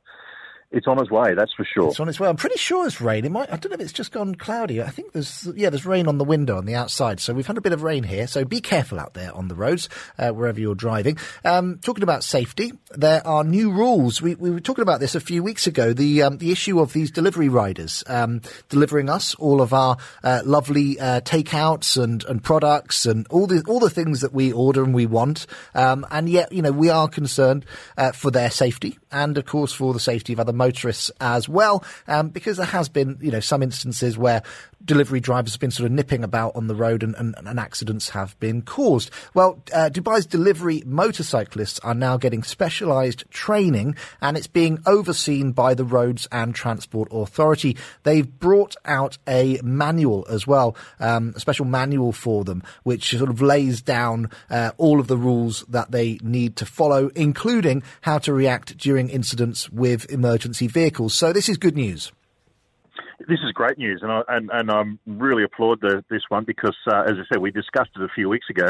it's on its way. That's for sure. It's on its way. I'm pretty sure it's rain. It might. I don't know if it's just gone cloudy. I think there's yeah, there's rain on the window on the outside. So we've had a bit of rain here. So be careful out there on the roads uh, wherever you're driving. Um, talking about safety, there are new rules. We, we were talking about this a few weeks ago. The um, the issue of these delivery riders um, delivering us all of our uh, lovely uh, takeouts and, and products and all the all the things that we order and we want. Um, and yet, you know, we are concerned uh, for their safety and, of course, for the safety of other motorists as well. Um, because there has been, you know, some instances where delivery drivers have been sort of nipping about on the road and, and, and accidents have been caused. Well, uh, Dubai's delivery motorcyclists are now getting specialised training and it's being overseen by the Roads and Transport Authority. They've brought out a manual as well, um, a special manual for them, which sort of lays down uh, all of the rules that they need to follow, including how to react during incidents with emergency vehicles. So this is good news. This is great news, and I and, and I really applaud the, this one because, uh, as I said, we discussed it a few weeks ago,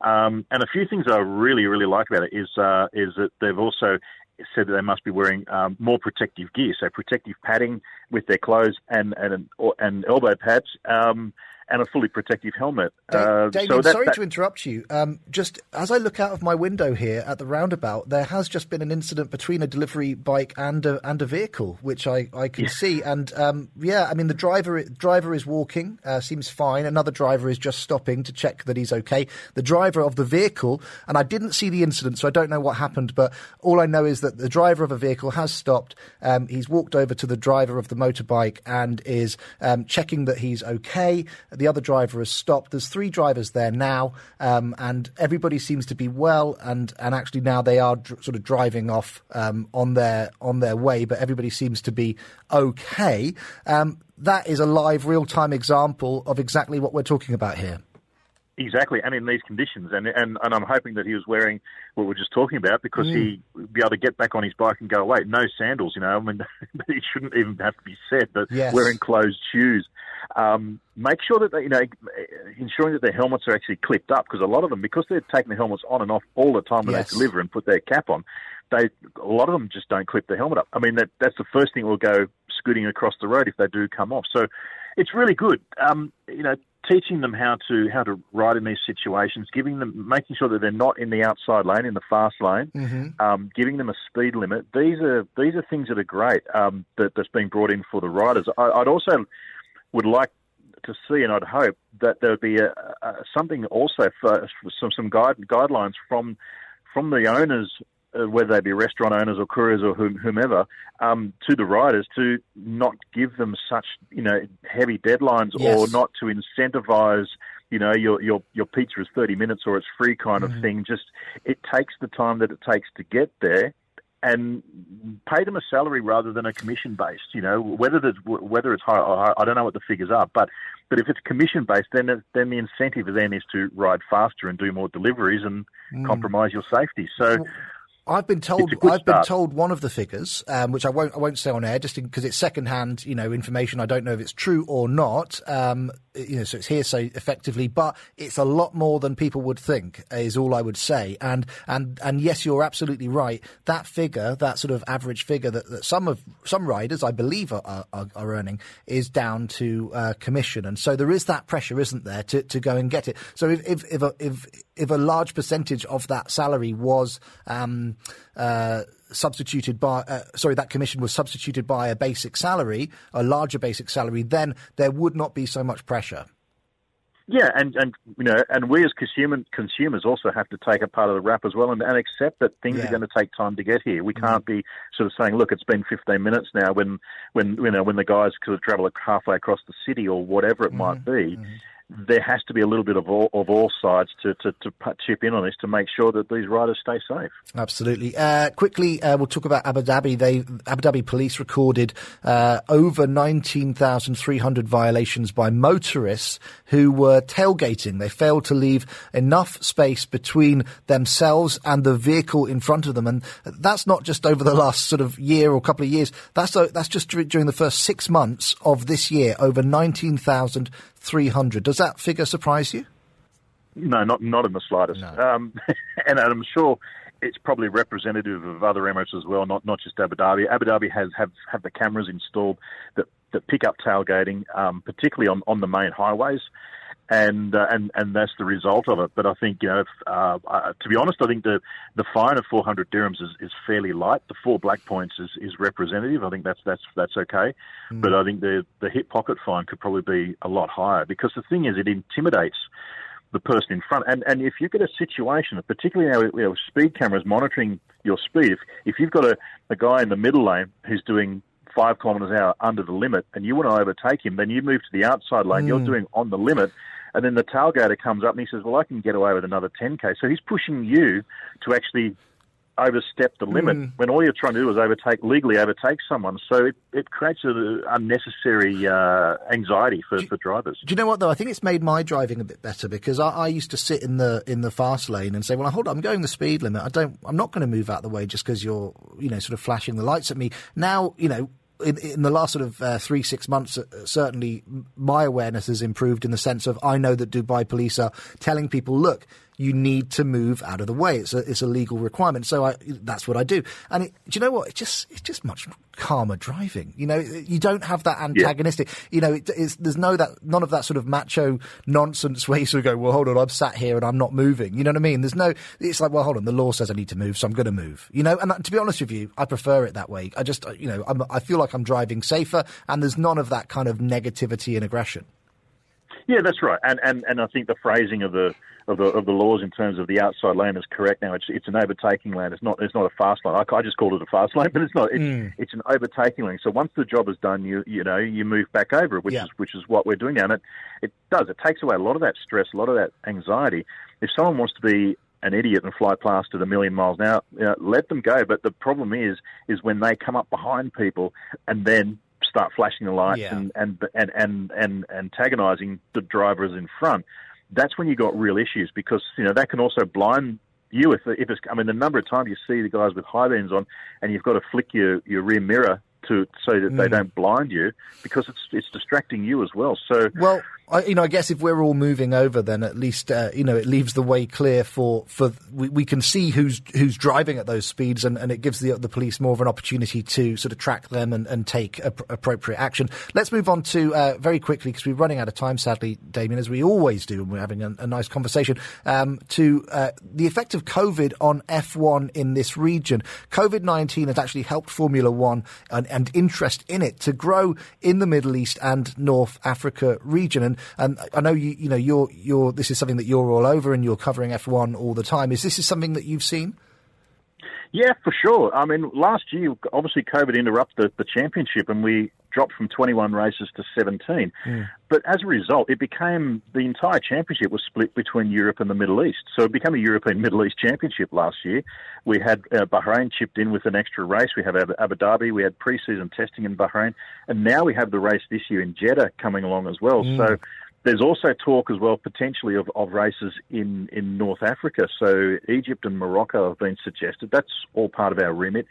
um, and a few things I really really like about it is uh, is that they've also said that they must be wearing um, more protective gear, so protective padding with their clothes and and and elbow pads. Um, and a fully protective helmet. Uh, Damien, so that, sorry that- to interrupt you. Um, just as I look out of my window here at the roundabout, there has just been an incident between a delivery bike and a, and a vehicle, which I, I can see. And um, yeah, I mean the driver driver is walking, uh, seems fine. Another driver is just stopping to check that he's okay. The driver of the vehicle, and I didn't see the incident, so I don't know what happened. But all I know is that the driver of a vehicle has stopped. Um, he's walked over to the driver of the motorbike and is um, checking that he's okay. The other driver has stopped. There's three drivers there now, um, and everybody seems to be well. And, and actually now they are dr- sort of driving off um, on their on their way, but everybody seems to be okay. Um, that is a live, real time example of exactly what we're talking about here. Exactly, and in these conditions, and and and I'm hoping that he was wearing what we're just talking about because Mm. he would be able to get back on his bike and go away. No sandals, you know. I mean, (laughs) it shouldn't even have to be said, but Yes. wearing closed shoes. Um, make sure that they, you know, ensuring that their helmets are actually clipped up because a lot of them, because they're taking the helmets on and off all the time when Yes. they deliver and put their cap on, they a lot of them just don't clip the helmet up. I mean, that that's the first thing that will go scooting across the road if they do come off. So it's really good. Um, you know, teaching them how to how to ride in these situations, giving them, making sure that they're not in the outside lane, in the fast lane, Mhm. um, giving them a speed limit. These are these are things that are great um, that, that's being brought in for the riders. I, I'd also would like to see, and I'd hope that there would be a, a, something also for, some some guide, guidelines from from the owners, uh, whether they be restaurant owners or couriers or whom, whomever, um, to the riders to not give them such you know heavy deadlines or not to incentivize. You know, your your your pizza is thirty minutes or it's free kind Mm-hmm. of thing. Just it takes the time that it takes to get there, and pay them a salary rather than a commission based. You know, whether the, whether it's high, high, I don't know what the figures are, but but if it's commission based, then it, then the incentive then is to ride faster and do more deliveries and Mm. compromise your safety. So. I've been told. It's a good I've been told one of the figures, um, which I won't. I won't say on air, just because it's secondhand, you know, information. I don't know if it's true or not. Um, you know, so it's hearsay effectively, but it's a lot more than people would think. Is all I would say. And and and yes, you're absolutely right. That figure, that sort of average figure that, that some of some riders, I believe, are are, are earning, is down to uh, commission, and so there is that pressure, isn't there, to, to go and get it. So if if if a, if if a large percentage of that salary was um, uh, substituted by, uh, sorry, that commission was substituted by a basic salary, a larger basic salary, then there would not be so much pressure. Yeah, and, and you know, and we as consumer, consumers also have to take a part of the rap as well, and, and accept that things Yeah. are going to take time to get here. We can't be sort of saying, "Look, it's been 15 minutes now." When when you know when the guys could travel halfway across the city or whatever it might be, there has to be a little bit of all of all sides to to, to chip in on this to make sure that these riders stay safe. Absolutely. Uh, quickly, uh, we'll talk about Abu Dhabi. They Abu Dhabi police recorded uh, over 19,300 violations by motorists who were tailgating. They failed to leave enough space between themselves and the vehicle in front of them, and that's not just over the last sort of year or couple of years. That's uh, that's just during the first six months of this year. Over 19,300. Does that figure surprise you? No, not not in the slightest. Um, (laughs) and I'm sure it's probably representative of other Emirates as well, not not just Abu Dhabi. Abu Dhabi has have, have the cameras installed that, that pick up tailgating, um, particularly on, on the main highways. And, uh, and and that's the result of it. But I think you know, if, uh, uh, to be honest, I think the the fine of 400 dirhams is, is fairly light. The four black points is, is representative. I think that's that's that's okay. But I think the the hip pocket fine could probably be a lot higher because the thing is, it intimidates the person in front. And and if you get a situation, particularly now you know, speed cameras monitoring your speed, if, if you've got a, a guy in the middle lane who's doing five kilometres an hour under the limit and you want to overtake him, then you move to the outside lane, you're Mm. doing on the limit. And then the tailgater comes up and he says, well, I can get away with another 10k. So he's pushing you to actually overstep the limit Mm. when all you're trying to do is overtake legally overtake someone. So it, it creates an unnecessary uh, anxiety for, for drivers. Do you know what though? I think it's made my driving a bit better because I, I used to sit in the in the fast lane and say, "Well, hold on, I'm going the speed limit. I don't. I'm not going to move out of the way just because you're, you know, sort of flashing the lights at me." Now, you know. In, in the last sort of uh, three six months, uh, certainly my awareness has improved in the sense of I know that Dubai police are telling people, look, you need to move out of the way. It's a it's a legal requirement. So I that's what I do. And it, do you know what? It just it's just much calmer driving. You know, you don't have that antagonistic. You know, it, it's, there's no that none of that sort of macho nonsense where you sort of go, well, hold on, I'm sat here and I'm not moving. You know what I mean? There's no. It's like, well, hold on, the law says I need to move, so I'm going to move. You know, and to be honest with you, I prefer it that way. I just, you know, I'm, I feel like I'm driving safer, and there's none of that kind of negativity and aggression. Yeah, that's right, and and and I think the phrasing of the of the of the laws in terms of the outside lane is correct now. It's it's an overtaking lane. It's not it's not a fast lane. I, I just called it a fast lane, (laughs) but it's not. It's, Mm. it's an overtaking lane. So once the job is done, you you know you move back over it, which Yeah. is which is what we're doing now. And it it does. It takes away a lot of that stress, a lot of that anxiety. If someone wants to be an idiot and fly past at a million miles an hour, you know, let them go. But the problem is is when they come up behind people and then start flashing the lights Yeah. and, and and and and antagonising the drivers in front. That's when you got real issues because you know that can also blind you if if it's. I mean, the number of times you see the guys with high beams on, and you've got to flick your your rear mirror to so that they Mm. don't blind you because it's it's distracting you as well. So Well, I, you know, I guess if we're all moving over, then at least uh, you know it leaves the way clear for for we, we can see who's who's driving at those speeds, and, and it gives the the police more of an opportunity to sort of track them and, and take ap- appropriate action. Let's move on to uh, very quickly because we're running out of time, sadly, Damien, as we always do when we're having a, a nice conversation. Um, to uh, the effect of COVID on F1 in this region. COVID nineteen has actually helped Formula One and, and interest in it to grow in the Middle East and North Africa region. And and I know you you know you're you're this is something that you're all over and you're covering F1 all the time. Is this is something that you've seen? Yeah, for sure. I mean, last year, obviously, COVID interrupted the, the championship and we dropped from 21 races to 17. Mm. But as a result, it became the entire championship was split between Europe and the Middle East. So it became a European (laughs) Middle East championship last year. We had uh, Bahrain chipped in with an extra race. We have Abu, Abu Dhabi. We had pre-season testing in Bahrain. And now we have the race this year in Jeddah coming along as well. Mm. So there's also talk as well, potentially, of, of races in, in North Africa. So Egypt and Morocco have been suggested. That's all part of our remit.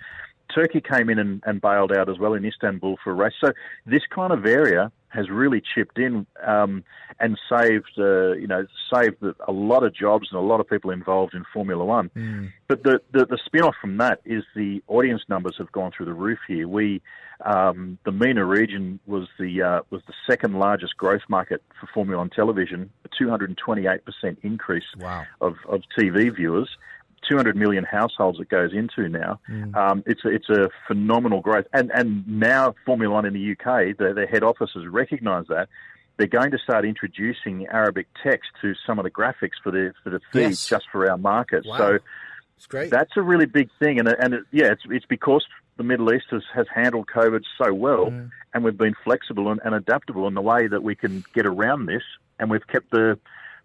Turkey came in and, and bailed out as well in Istanbul for a race. So this kind of area has really chipped in um, and saved, uh, you know, saved a lot of jobs and a lot of people involved in Formula One. Mm. But the, the, the spin off from that is the audience numbers have gone through the roof here. We, um, the MENA region was the uh, was the second largest growth market for Formula One television, a 228 percent increase wow. of, of TV viewers. 200 million households it goes into now. Mm. Um, it's a, it's a phenomenal growth, and and now Formula One in the UK, the, their head office has recognised that. They're going to start introducing Arabic text to some of the graphics for the for the feed Yes. just for our market. Wow. So It's great. that's a really big thing, and and it, yeah, it's it's because the Middle East has, has handled COVID so well, Mm. and we've been flexible and, and adaptable in the way that we can get around this, and we've kept the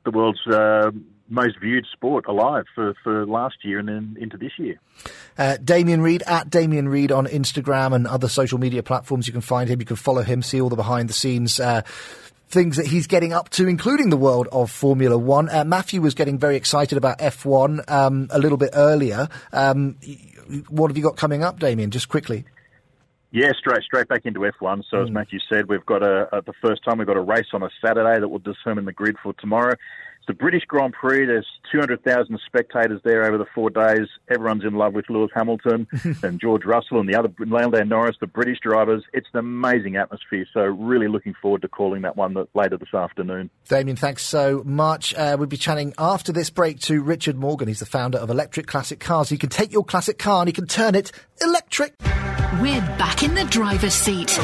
the world's uh, most viewed sport alive for, for last year and then into this year. Uh, Damien Reed at Damien Reed on Instagram and other social media platforms. You can find him. You can follow him, see all the behind the scenes. Uh, Things that he's getting up to, including the world of Formula One. Uh, Matthew was getting very excited about F1 um, a little bit earlier. Um, what have you got coming up, Damien? Just quickly. Yeah, straight straight back into F1. So as Matthew said, we've got a, a the first time we've got a race on a Saturday that will determine the grid for tomorrow. It's the British Grand Prix. There's 200,000 spectators there over the four days. Everyone's in love with Lewis Hamilton (laughs) and George Russell and the other Lando Norris, the British drivers. It's an amazing atmosphere. So really looking forward to calling that one later this afternoon. Damien, thanks so much. Uh, we'll be chatting after this break to Richard Morgan. He's the founder of Electric Classic Cars. He can take your classic car and he can turn it electric. We're back in the driver's seat.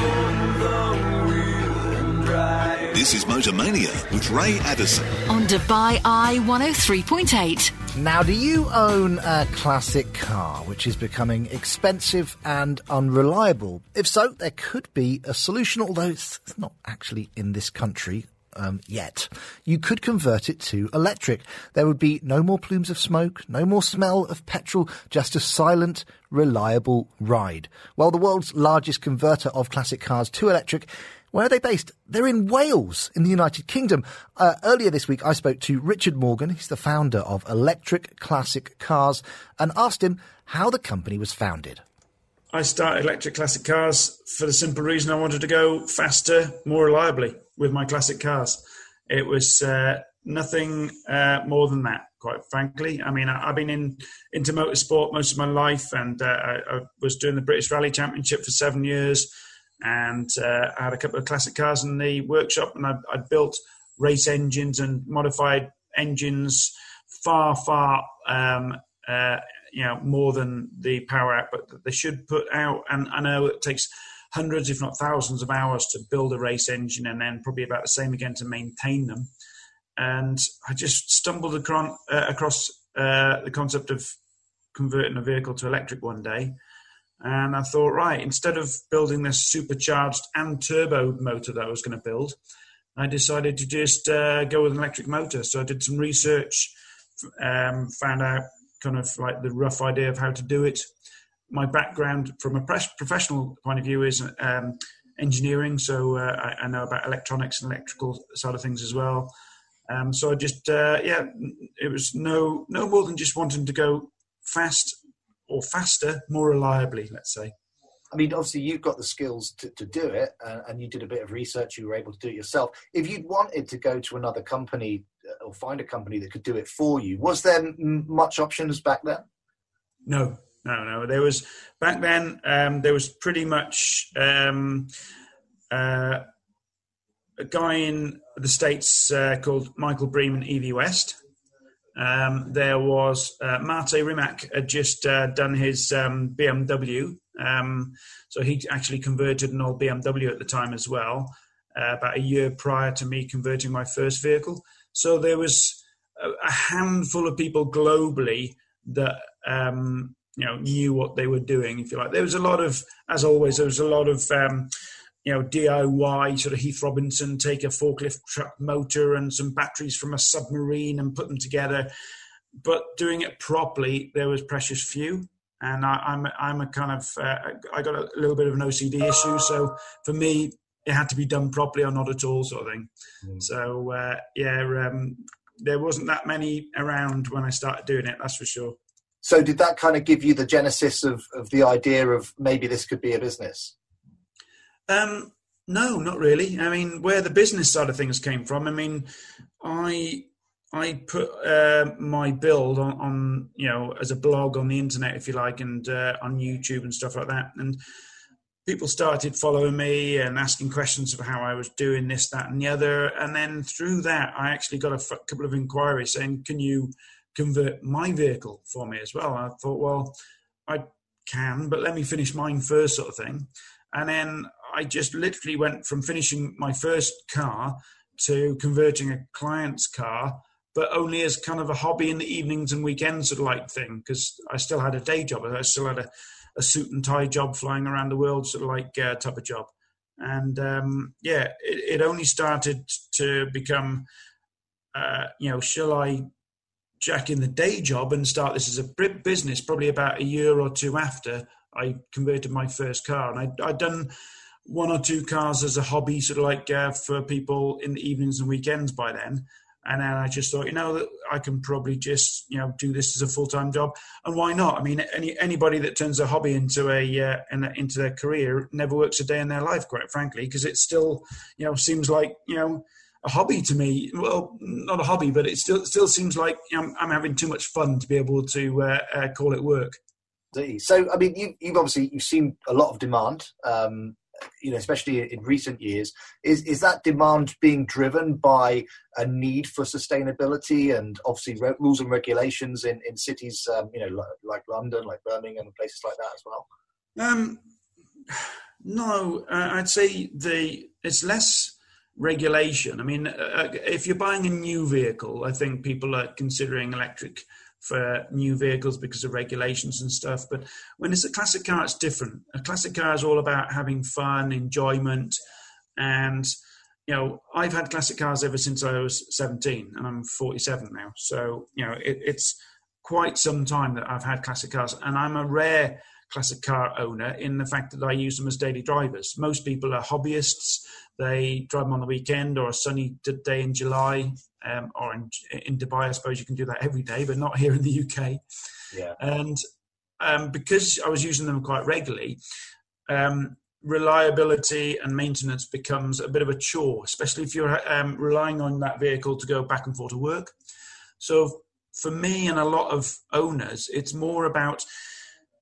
This is Motormania with Ray Addison. On Dubai Eye 103.8. Now, do you own a classic car which is becoming expensive and unreliable? If so, there could be a solution, although it's not actually in this country. Um, yet, you could convert it to electric. There would be no more plumes of smoke, no more smell of petrol, just a silent, reliable ride. Well, the world's largest converter of classic cars to electric where are they based? They're in Wales, in the United Kingdom. Uh, earlier this week, I spoke to Richard Morgan. He's the founder of Electric Classic Cars and asked him how the company was founded. I started Electric Classic Cars for the simple reason I wanted to go faster, more reliably with my classic cars. It was uh, nothing uh, more than that, quite frankly. I mean, I, I've been in into motorsport most of my life, and uh, I, I was doing the British Rally Championship for seven years, and uh, I had a couple of classic cars in the workshop, and I, I built race engines and modified engines far, far um, uh, you know more than the power output that they should put out. And I know it takes hundreds, if not thousands, of hours to build a race engine, and then probably about the same again to maintain them. And I just stumbled across, uh, across uh, the concept of converting a vehicle to electric one day. And I thought, right, instead of building this supercharged and turbo motor that I was going to build, I decided to just uh, go with an electric motor. So I did some research, um, found out kind of like the rough idea of how to do it. My background from a professional point of view is um, engineering, so uh, I, I, know about electronics and electrical side of things as well. Um, so I just, uh, yeah, it was no no more than just wanting to go fast or faster, more reliably, let's say. I mean, obviously you've got the skills to, to do it, uh, and you did a bit of research. You were able to do it yourself. If you'd wanted to go to another company uh, or find a company that could do it for you, was there m- much options back then? No, no, no. There was back then. Um, there was pretty much um, uh, a guy in the states uh, called Michael Bream EV West. Um, there was uh, Mate Rimac had just uh, done his um, BMW, um, so he actually converted an old BMW at the time as well, uh, about a year prior to me converting my first vehicle. So there was a, a handful of people globally that um, you know knew what they were doing. If you like, there was a lot of, as always, there was a lot of um, you know DIY sort of Heath Robinson take a forklift truck motor and some batteries from a submarine and put them together. But doing it properly, there was precious few. And I, am I'm, I'm a kind of uh, I got a little bit of an OCD issue, so for me it had to be done properly or not at all, sort of thing. Mm. So uh, yeah, um, there wasn't that many around when I started doing it. That's for sure. So did that kind of give you the genesis of, of the idea of maybe this could be a business? Um, no, not really. I mean, where the business side of things came from. I mean, I I put uh, my build on, on, you know as a blog on the internet, if you like, and uh, on YouTube and stuff like that, and people started following me and asking questions of how I was doing this, that, and the other, and then through that, I actually got a f- couple of inquiries saying, "Can you convert my vehicle for me as well. I thought, well, I can, but let me finish mine first, sort of thing. And then I just literally went from finishing my first car to converting a client's car, but only as kind of a hobby in the evenings and weekends sort of like thing, because I still had a day job. I still had a, a, suit and tie job flying around the world, sort of like uh, type of job. And um, yeah, it, it, only started to become, uh, you know, shall I Jack in the day job and start this as a business probably about a year or two after I converted my first car. And I, I'd done one or two cars as a hobby, sort of like uh, for people in the evenings and weekends by then. And then I just thought, you know, that I can probably just, you know, do this as a full time job. And why not? I mean, any anybody that turns a hobby into a, uh, into their career never works a day in their life, quite frankly, because it still, you know, seems like, you know, a hobby to me. Well, not a hobby, but it still still seems like I'm, I'm having too much fun to be able to uh, uh, call it work. So, I mean, you, have obviously you've seen a lot of demand, um, you know, especially in recent years. Is is that demand being driven by a need for sustainability and obviously re- rules and regulations in in cities, um, you know, like, like, London, like Birmingham, and places like that as well? Um, no, uh, I'd say the it's less regulation. I mean, uh, uh, if you're buying a new vehicle, I think people are considering electric for new vehicles because of regulations and stuff. But when it's a classic car, it's different. A classic car is all about having fun, enjoyment, and you know, I've had classic cars ever since I was 17, and I'm 47 now. So you know, it, it's quite some time that I've had classic cars, and I'm a rare classic car owner in the fact that I use them as daily drivers. Most people are hobbyists they drive them on the weekend or a sunny day in July um, or in, in Dubai. I suppose you can do that every day, but not here in the UK. Yeah. And um, because I was using them quite regularly, um, reliability and maintenance becomes a bit of a chore, especially if you're um, relying on that vehicle to go back and forth to work. So for me and a lot of owners, it's more about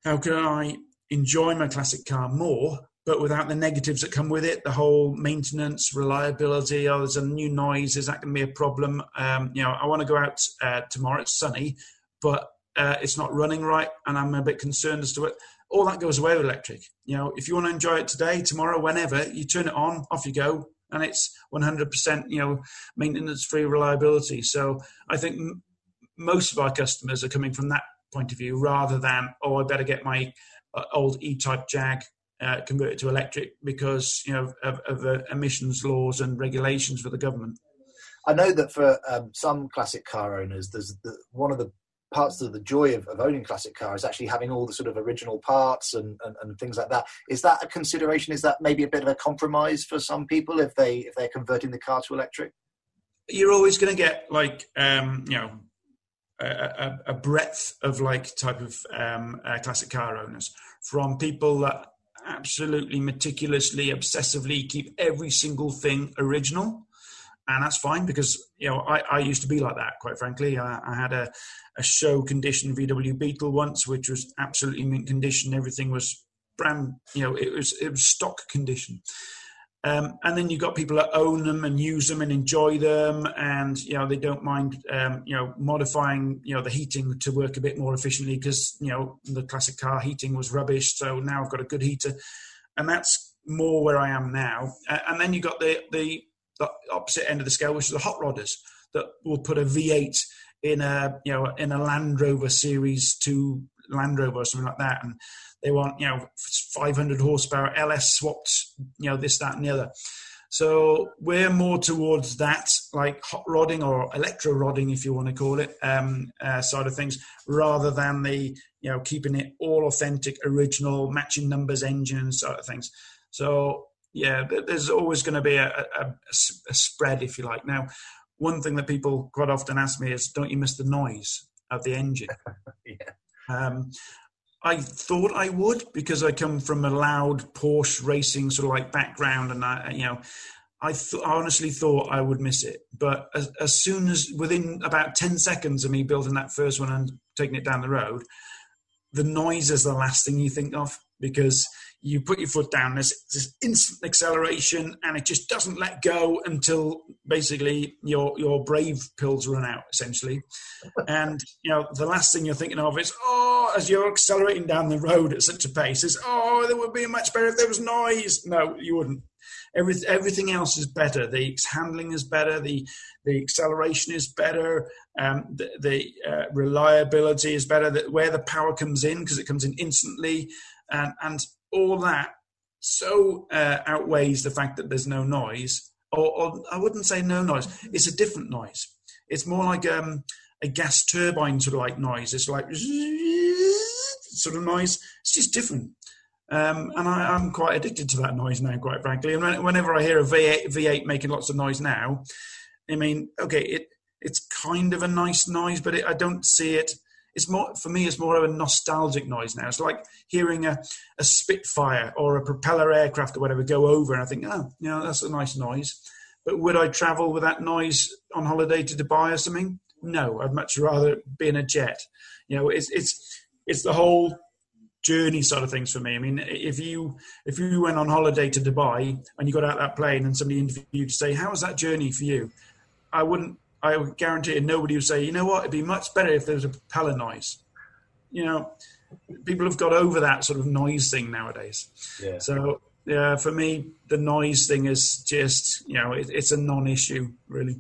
how can I enjoy my classic car more but without the negatives that come with it, the whole maintenance, reliability. Oh, there's a new noise. Is that going to be a problem? Um, you know, I want to go out uh, tomorrow. It's sunny, but uh, it's not running right, and I'm a bit concerned as to it. All that goes away with electric. You know, if you want to enjoy it today, tomorrow, whenever, you turn it on, off you go, and it's 100%. You know, maintenance-free reliability. So I think m- most of our customers are coming from that point of view rather than oh, I better get my uh, old E-type Jag uh, converted to electric because you know of, of uh, emissions laws and regulations for the government. I know that for um, some classic car owners, there's the, one of the parts of the joy of, of, owning classic car is actually having all the sort of original parts and, and, and, things like that. Is that a consideration? Is that maybe a bit of a compromise for some people if they if they're converting the car to electric? You're always going to get like um, you know a, a, breadth of like type of um, uh, classic car owners from people that absolutely meticulously, obsessively keep every single thing original. And that's fine because you know I, I used to be like that. Quite frankly, I, I had a, a show condition VW Beetle once, which was absolutely mint condition. Everything was brand, you know, it was it was stock condition. Um, and then you've got people that own them and use them and enjoy them, and you know they don't mind, um, you know, modifying, you know, the heating to work a bit more efficiently because you know the classic car heating was rubbish. So now I've got a good heater, and that's more where I am now. And then you've got the, the the opposite end of the scale, which is the hot rodders that will put a V8 in a you know in a Land Rover Series Two Land Rover or something like that, and they want, you know, 500 horsepower LS swapped, you know, this, that, and the other. So we're more towards that, like hot rodding or electro rodding, if you want to call it, um, uh, side of things, rather than the, you know, keeping it all authentic, original, matching numbers, engines, sort of things. So yeah, there's always going to be a, a, a, spread, if you like. Now, one thing that people quite often ask me is, don't you miss the noise of the engine? (laughs) yeah. Um, I thought I would because I come from a loud Porsche racing sort of like background, and I, you know, I th- honestly thought I would miss it. But as, as soon as within about ten seconds of me building that first one and taking it down the road, the noise is the last thing you think of because you put your foot down, there's this instant acceleration, and it just doesn't let go until basically your your brave pills run out, essentially. and you know, the last thing you're thinking of is, oh, as you're accelerating down the road at such a pace, is, oh, there would be much better if there was noise. No, you wouldn't. Every, everything else is better. The handling is better. The the acceleration is better. Um, the, the uh, reliability is better. Where the power comes in because it comes in instantly, and and all that so uh, outweighs the fact that there's no noise, or, or, I wouldn't say no noise. It's a different noise. It's more like um, a gas turbine sort of like noise. It's like sort of noise. It's just different. Um, and I, am quite addicted to that noise now, quite frankly. And whenever I hear a V8, V8 making lots of noise now, I mean, okay, it it's kind of a nice noise, but it, I don't see it it's more for me it's more of a nostalgic noise now it's like hearing a, a spitfire or a propeller aircraft or whatever go over and i think oh you know that's a nice noise but would i travel with that noise on holiday to dubai or something no i'd much rather be in a jet you know it's it's it's the whole journey sort of things for me i mean if you if you went on holiday to dubai and you got out that plane and somebody interviewed you to say how was that journey for you i wouldn't I would guarantee it, nobody would say, you know what, it'd be much better if there was a propeller noise. You know, people have got over that sort of noise thing nowadays. Yeah. So, yeah, for me, the noise thing is just, you know, it, it's a non issue, really.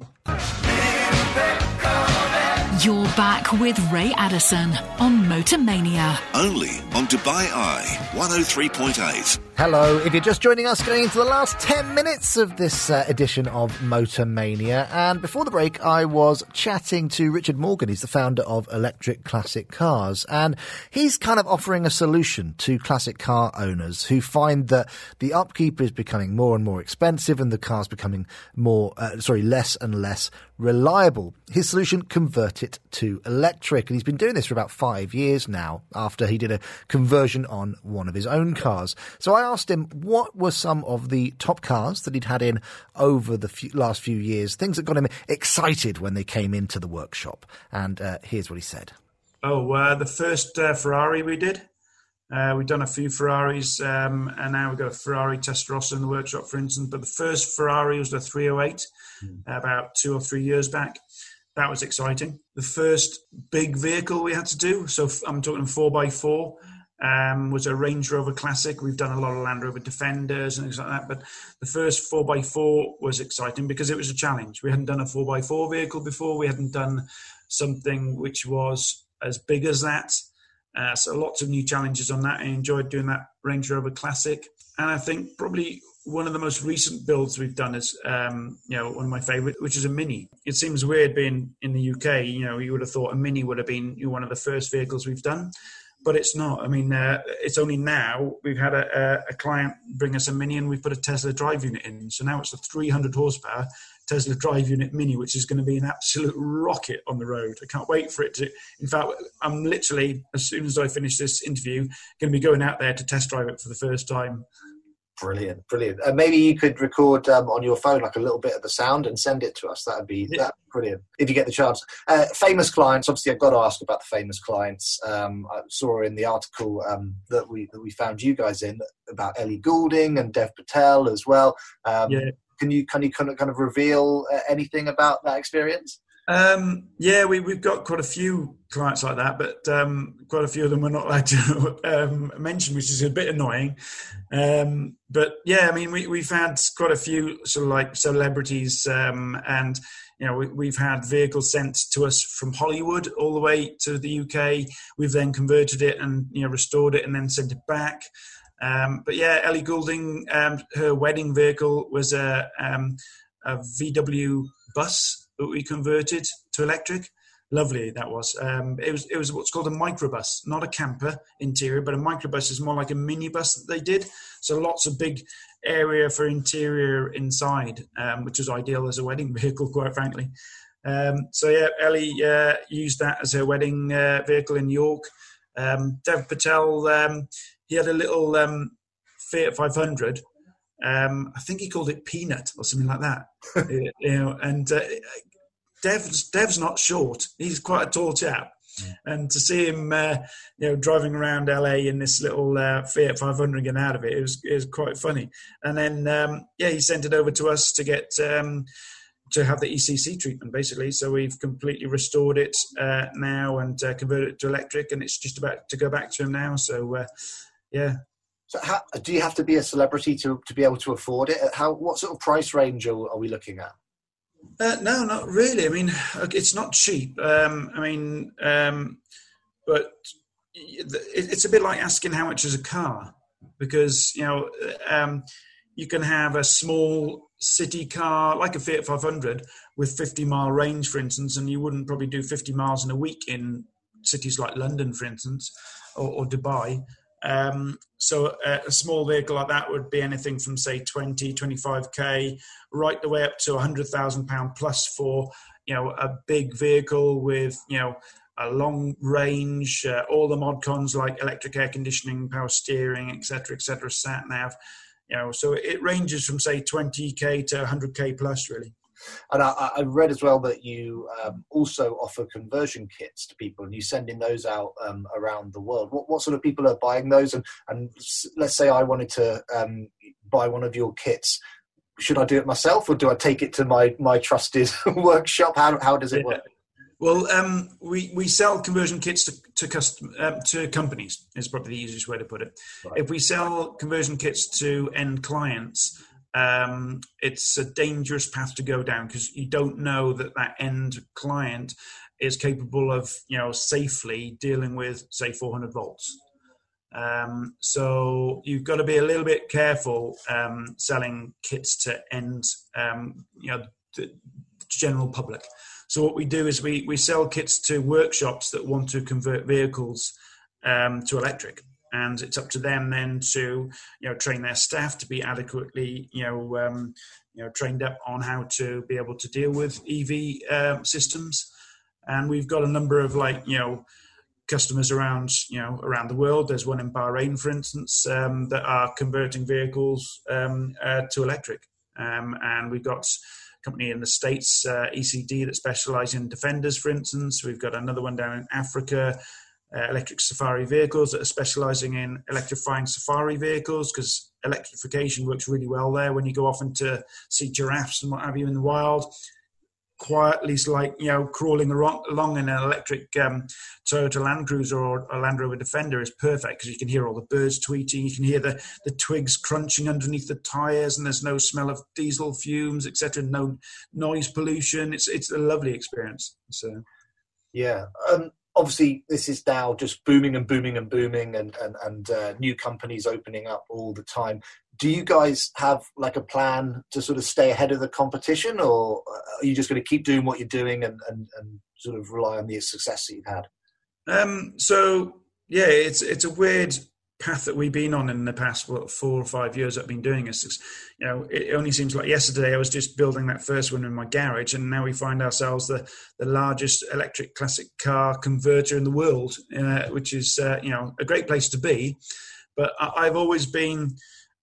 You're back with Ray Addison on Motormania. Only on Dubai Eye 103.8. Hello, if you're just joining us, going into the last 10 minutes of this uh, edition of Motormania. And before the break, I was chatting to Richard Morgan. He's the founder of Electric Classic Cars. And he's kind of offering a solution to classic car owners who find that the upkeep is becoming more and more expensive and the car's becoming more, uh, sorry, less and less reliable. His solution, convert it to electric. And he's been doing this for about five years now after he did a conversion on one of his own cars. So I asked him what were some of the top cars that he'd had in over the few, last few years, things that got him excited when they came into the workshop. And uh, here's what he said. Oh, uh, the first uh, Ferrari we did. Uh, we've done a few Ferraris, um, and now we've got a Ferrari Testarossa in the workshop, for instance. But the first Ferrari was the 308, mm. about two or three years back. That was exciting. The first big vehicle we had to do, so I'm talking 4x4, um, was a Range Rover Classic. We've done a lot of Land Rover Defenders and things like that. But the first 4x4 was exciting because it was a challenge. We hadn't done a 4x4 vehicle before. We hadn't done something which was as big as that. Uh, so lots of new challenges on that. I enjoyed doing that Range Rover Classic. And I think probably one of the most recent builds we've done is, um, you know, one of my favorite, which is a Mini. It seems weird being in the UK. You know, you would have thought a Mini would have been one of the first vehicles we've done but it's not. I mean, uh, it's only now we've had a, a, client bring us a Mini and we've put a Tesla drive unit in. So now it's a 300 horsepower Tesla drive unit Mini, which is going to be an absolute rocket on the road. I can't wait for it to. In fact, I'm literally, as soon as I finish this interview, going to be going out there to test drive it for the first time. Brilliant, brilliant. And maybe you could record um, on your phone like a little bit of the sound and send it to us. That would be yeah. that brilliant if you get the chance. Uh, famous clients, obviously, I've got to ask about the famous clients. Um, I saw in the article um, that we that we found you guys in about Ellie Goulding and Dev Patel as well. Um, yeah. Can you can you kind of kind of reveal uh, anything about that experience? Um, yeah, we, we've got quite a few clients like that, but um, quite a few of them we're not allowed to (laughs) um, mention, which is a bit annoying. Um, but yeah, I mean, we, we've had quite a few sort of like celebrities, um, and you know, we, have had vehicles sent to us from Hollywood all the way to the UK. We've then converted it and you know restored it and then sent it back. Um, but yeah, Ellie Goulding, her wedding vehicle was a, a VW bus that we converted to electric. Lovely that was. Um, it was it was what's called a microbus, not a camper interior, but a microbus is more like a minibus that they did. So lots of big area for interior inside, um, which was ideal as a wedding (laughs) vehicle, quite frankly. Um, so yeah, Ellie uh, used that as her wedding uh, vehicle in York. Um, Dev Patel, um, he had a little um, Fiat 500 um, I think he called it Peanut or something like that. (laughs) you know, and uh, Dev's Dev's not short. He's quite a tall chap. And to see him, uh, you know, driving around LA in this little uh, Fiat 500 getting out of it, it was, it was quite funny. And then, um, yeah, he sent it over to us to get um, to have the ECC treatment, basically. So we've completely restored it uh, now and uh, converted it to electric, and it's just about to go back to him now. So, uh, yeah. So, how, do you have to be a celebrity to, to be able to afford it? How what sort of price range are, are we looking at? Uh, no, not really. I mean, it's not cheap. Um, I mean, um, but it's a bit like asking how much is a car, because you know um, you can have a small city car like a Fiat 500 with 50 mile range, for instance, and you wouldn't probably do 50 miles in a week in cities like London, for instance, or, or Dubai. Um, so a, a, small vehicle like that would be anything from say 20, 25k, right the way up to 100,000 pound plus for you know a big vehicle with you know a long range, uh, all the mod cons like electric air conditioning, power steering, etc., etc., sat nav. You know, so it ranges from say 20k to 100k plus, really. And I, I read as well that you um, also offer conversion kits to people, and you're sending those out um, around the world. What, what sort of people are buying those? And, and let's say I wanted to um, buy one of your kits. Should I do it myself, or do I take it to my my trusted (laughs) workshop? How how does it work? Well, um, we, we sell conversion kits to to, custom, um, to companies. Is probably the easiest way to put it. Right. If we sell conversion kits to end clients, um, it's a dangerous path to go down because you don't know that that end client is capable of you know safely dealing with say 400 volts. Um, so you've got to be a little bit careful um, selling kits to end um, you know the general public. So what we do is we, we sell kits to workshops that want to convert vehicles um, to electric and it's up to them then to you know train their staff to be adequately you know um, you know trained up on how to be able to deal with EV um, systems. And we've got a number of like you know customers around you know around the world. There's one in Bahrain, for instance, um, that are converting vehicles um, uh, to electric, um, and we've got a company in the States, uh, ECD, that specialize in defenders, for instance. We've got another one down in Africa uh, electric safari vehicles that are specializing in electrifying safari vehicles because electrification works really well there when you go off and to see giraffes and what have you in the wild quietly like you know crawling along in an electric um, Toyota Land Cruiser or a Land Rover Defender is perfect because you can hear all the birds tweeting, you can hear the, the twigs crunching underneath the tires, and there's no smell of diesel fumes, etc. No noise pollution. It's it's a lovely experience. So, yeah. Um, obviously this is now just booming and booming and booming and and, and uh, new companies opening up all the time. Do you guys have like a plan to sort of stay ahead of the competition or are you just going to keep doing what you're doing and, and, and sort of rely on the success that you've had? Um, so yeah, it's it's a weird path that we've been on in the past what, four or five years I've been doing this. You know, it only seems like yesterday I was just building that first one in my garage, and now we find ourselves the the largest electric classic car converter in the world, uh, which is uh, you know a great place to be. But I, have always been.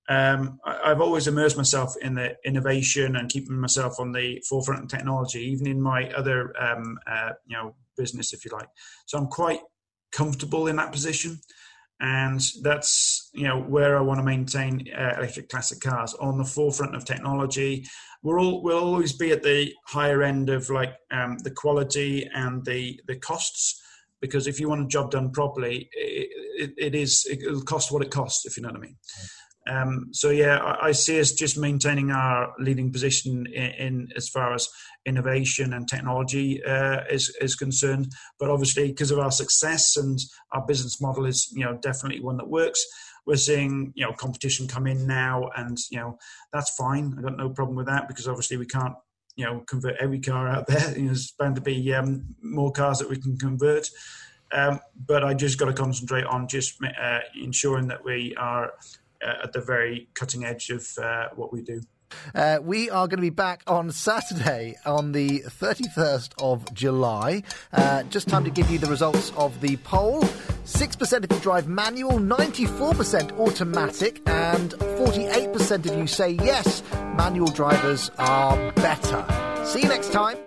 Um, I've always immersed myself in the innovation and keeping myself on the forefront of technology, even in my other, um, uh, you know, business, if you like. So I'm quite comfortable in that position and that's you know where I want to maintain uh, electric classic cars on the forefront of technology. We're all we'll always be at the higher end of like um, the quality and the the costs because if you want a job done properly, it, it, it is it'll cost what it costs if you know what I mean. Um, so yeah, I, I, see us just maintaining our leading position in, in as far as innovation and technology uh, is is concerned. But obviously, because of our success and our business model is you know definitely one that works. We're seeing you know competition come in now, and you know that's fine. I've got no problem with that because obviously we can't you know convert every car out there. You know, there's bound to be um, more cars that we can convert. Um, but I just got to concentrate on just uh, ensuring that we are at the very cutting edge of uh, what we do. Uh, we are going to be back on Saturday on the 31st of July. Uh, just time to give you the results of the poll. 6% if you drive manual, 94% automatic, and 48% of you say yes, manual drivers are better. See you next time.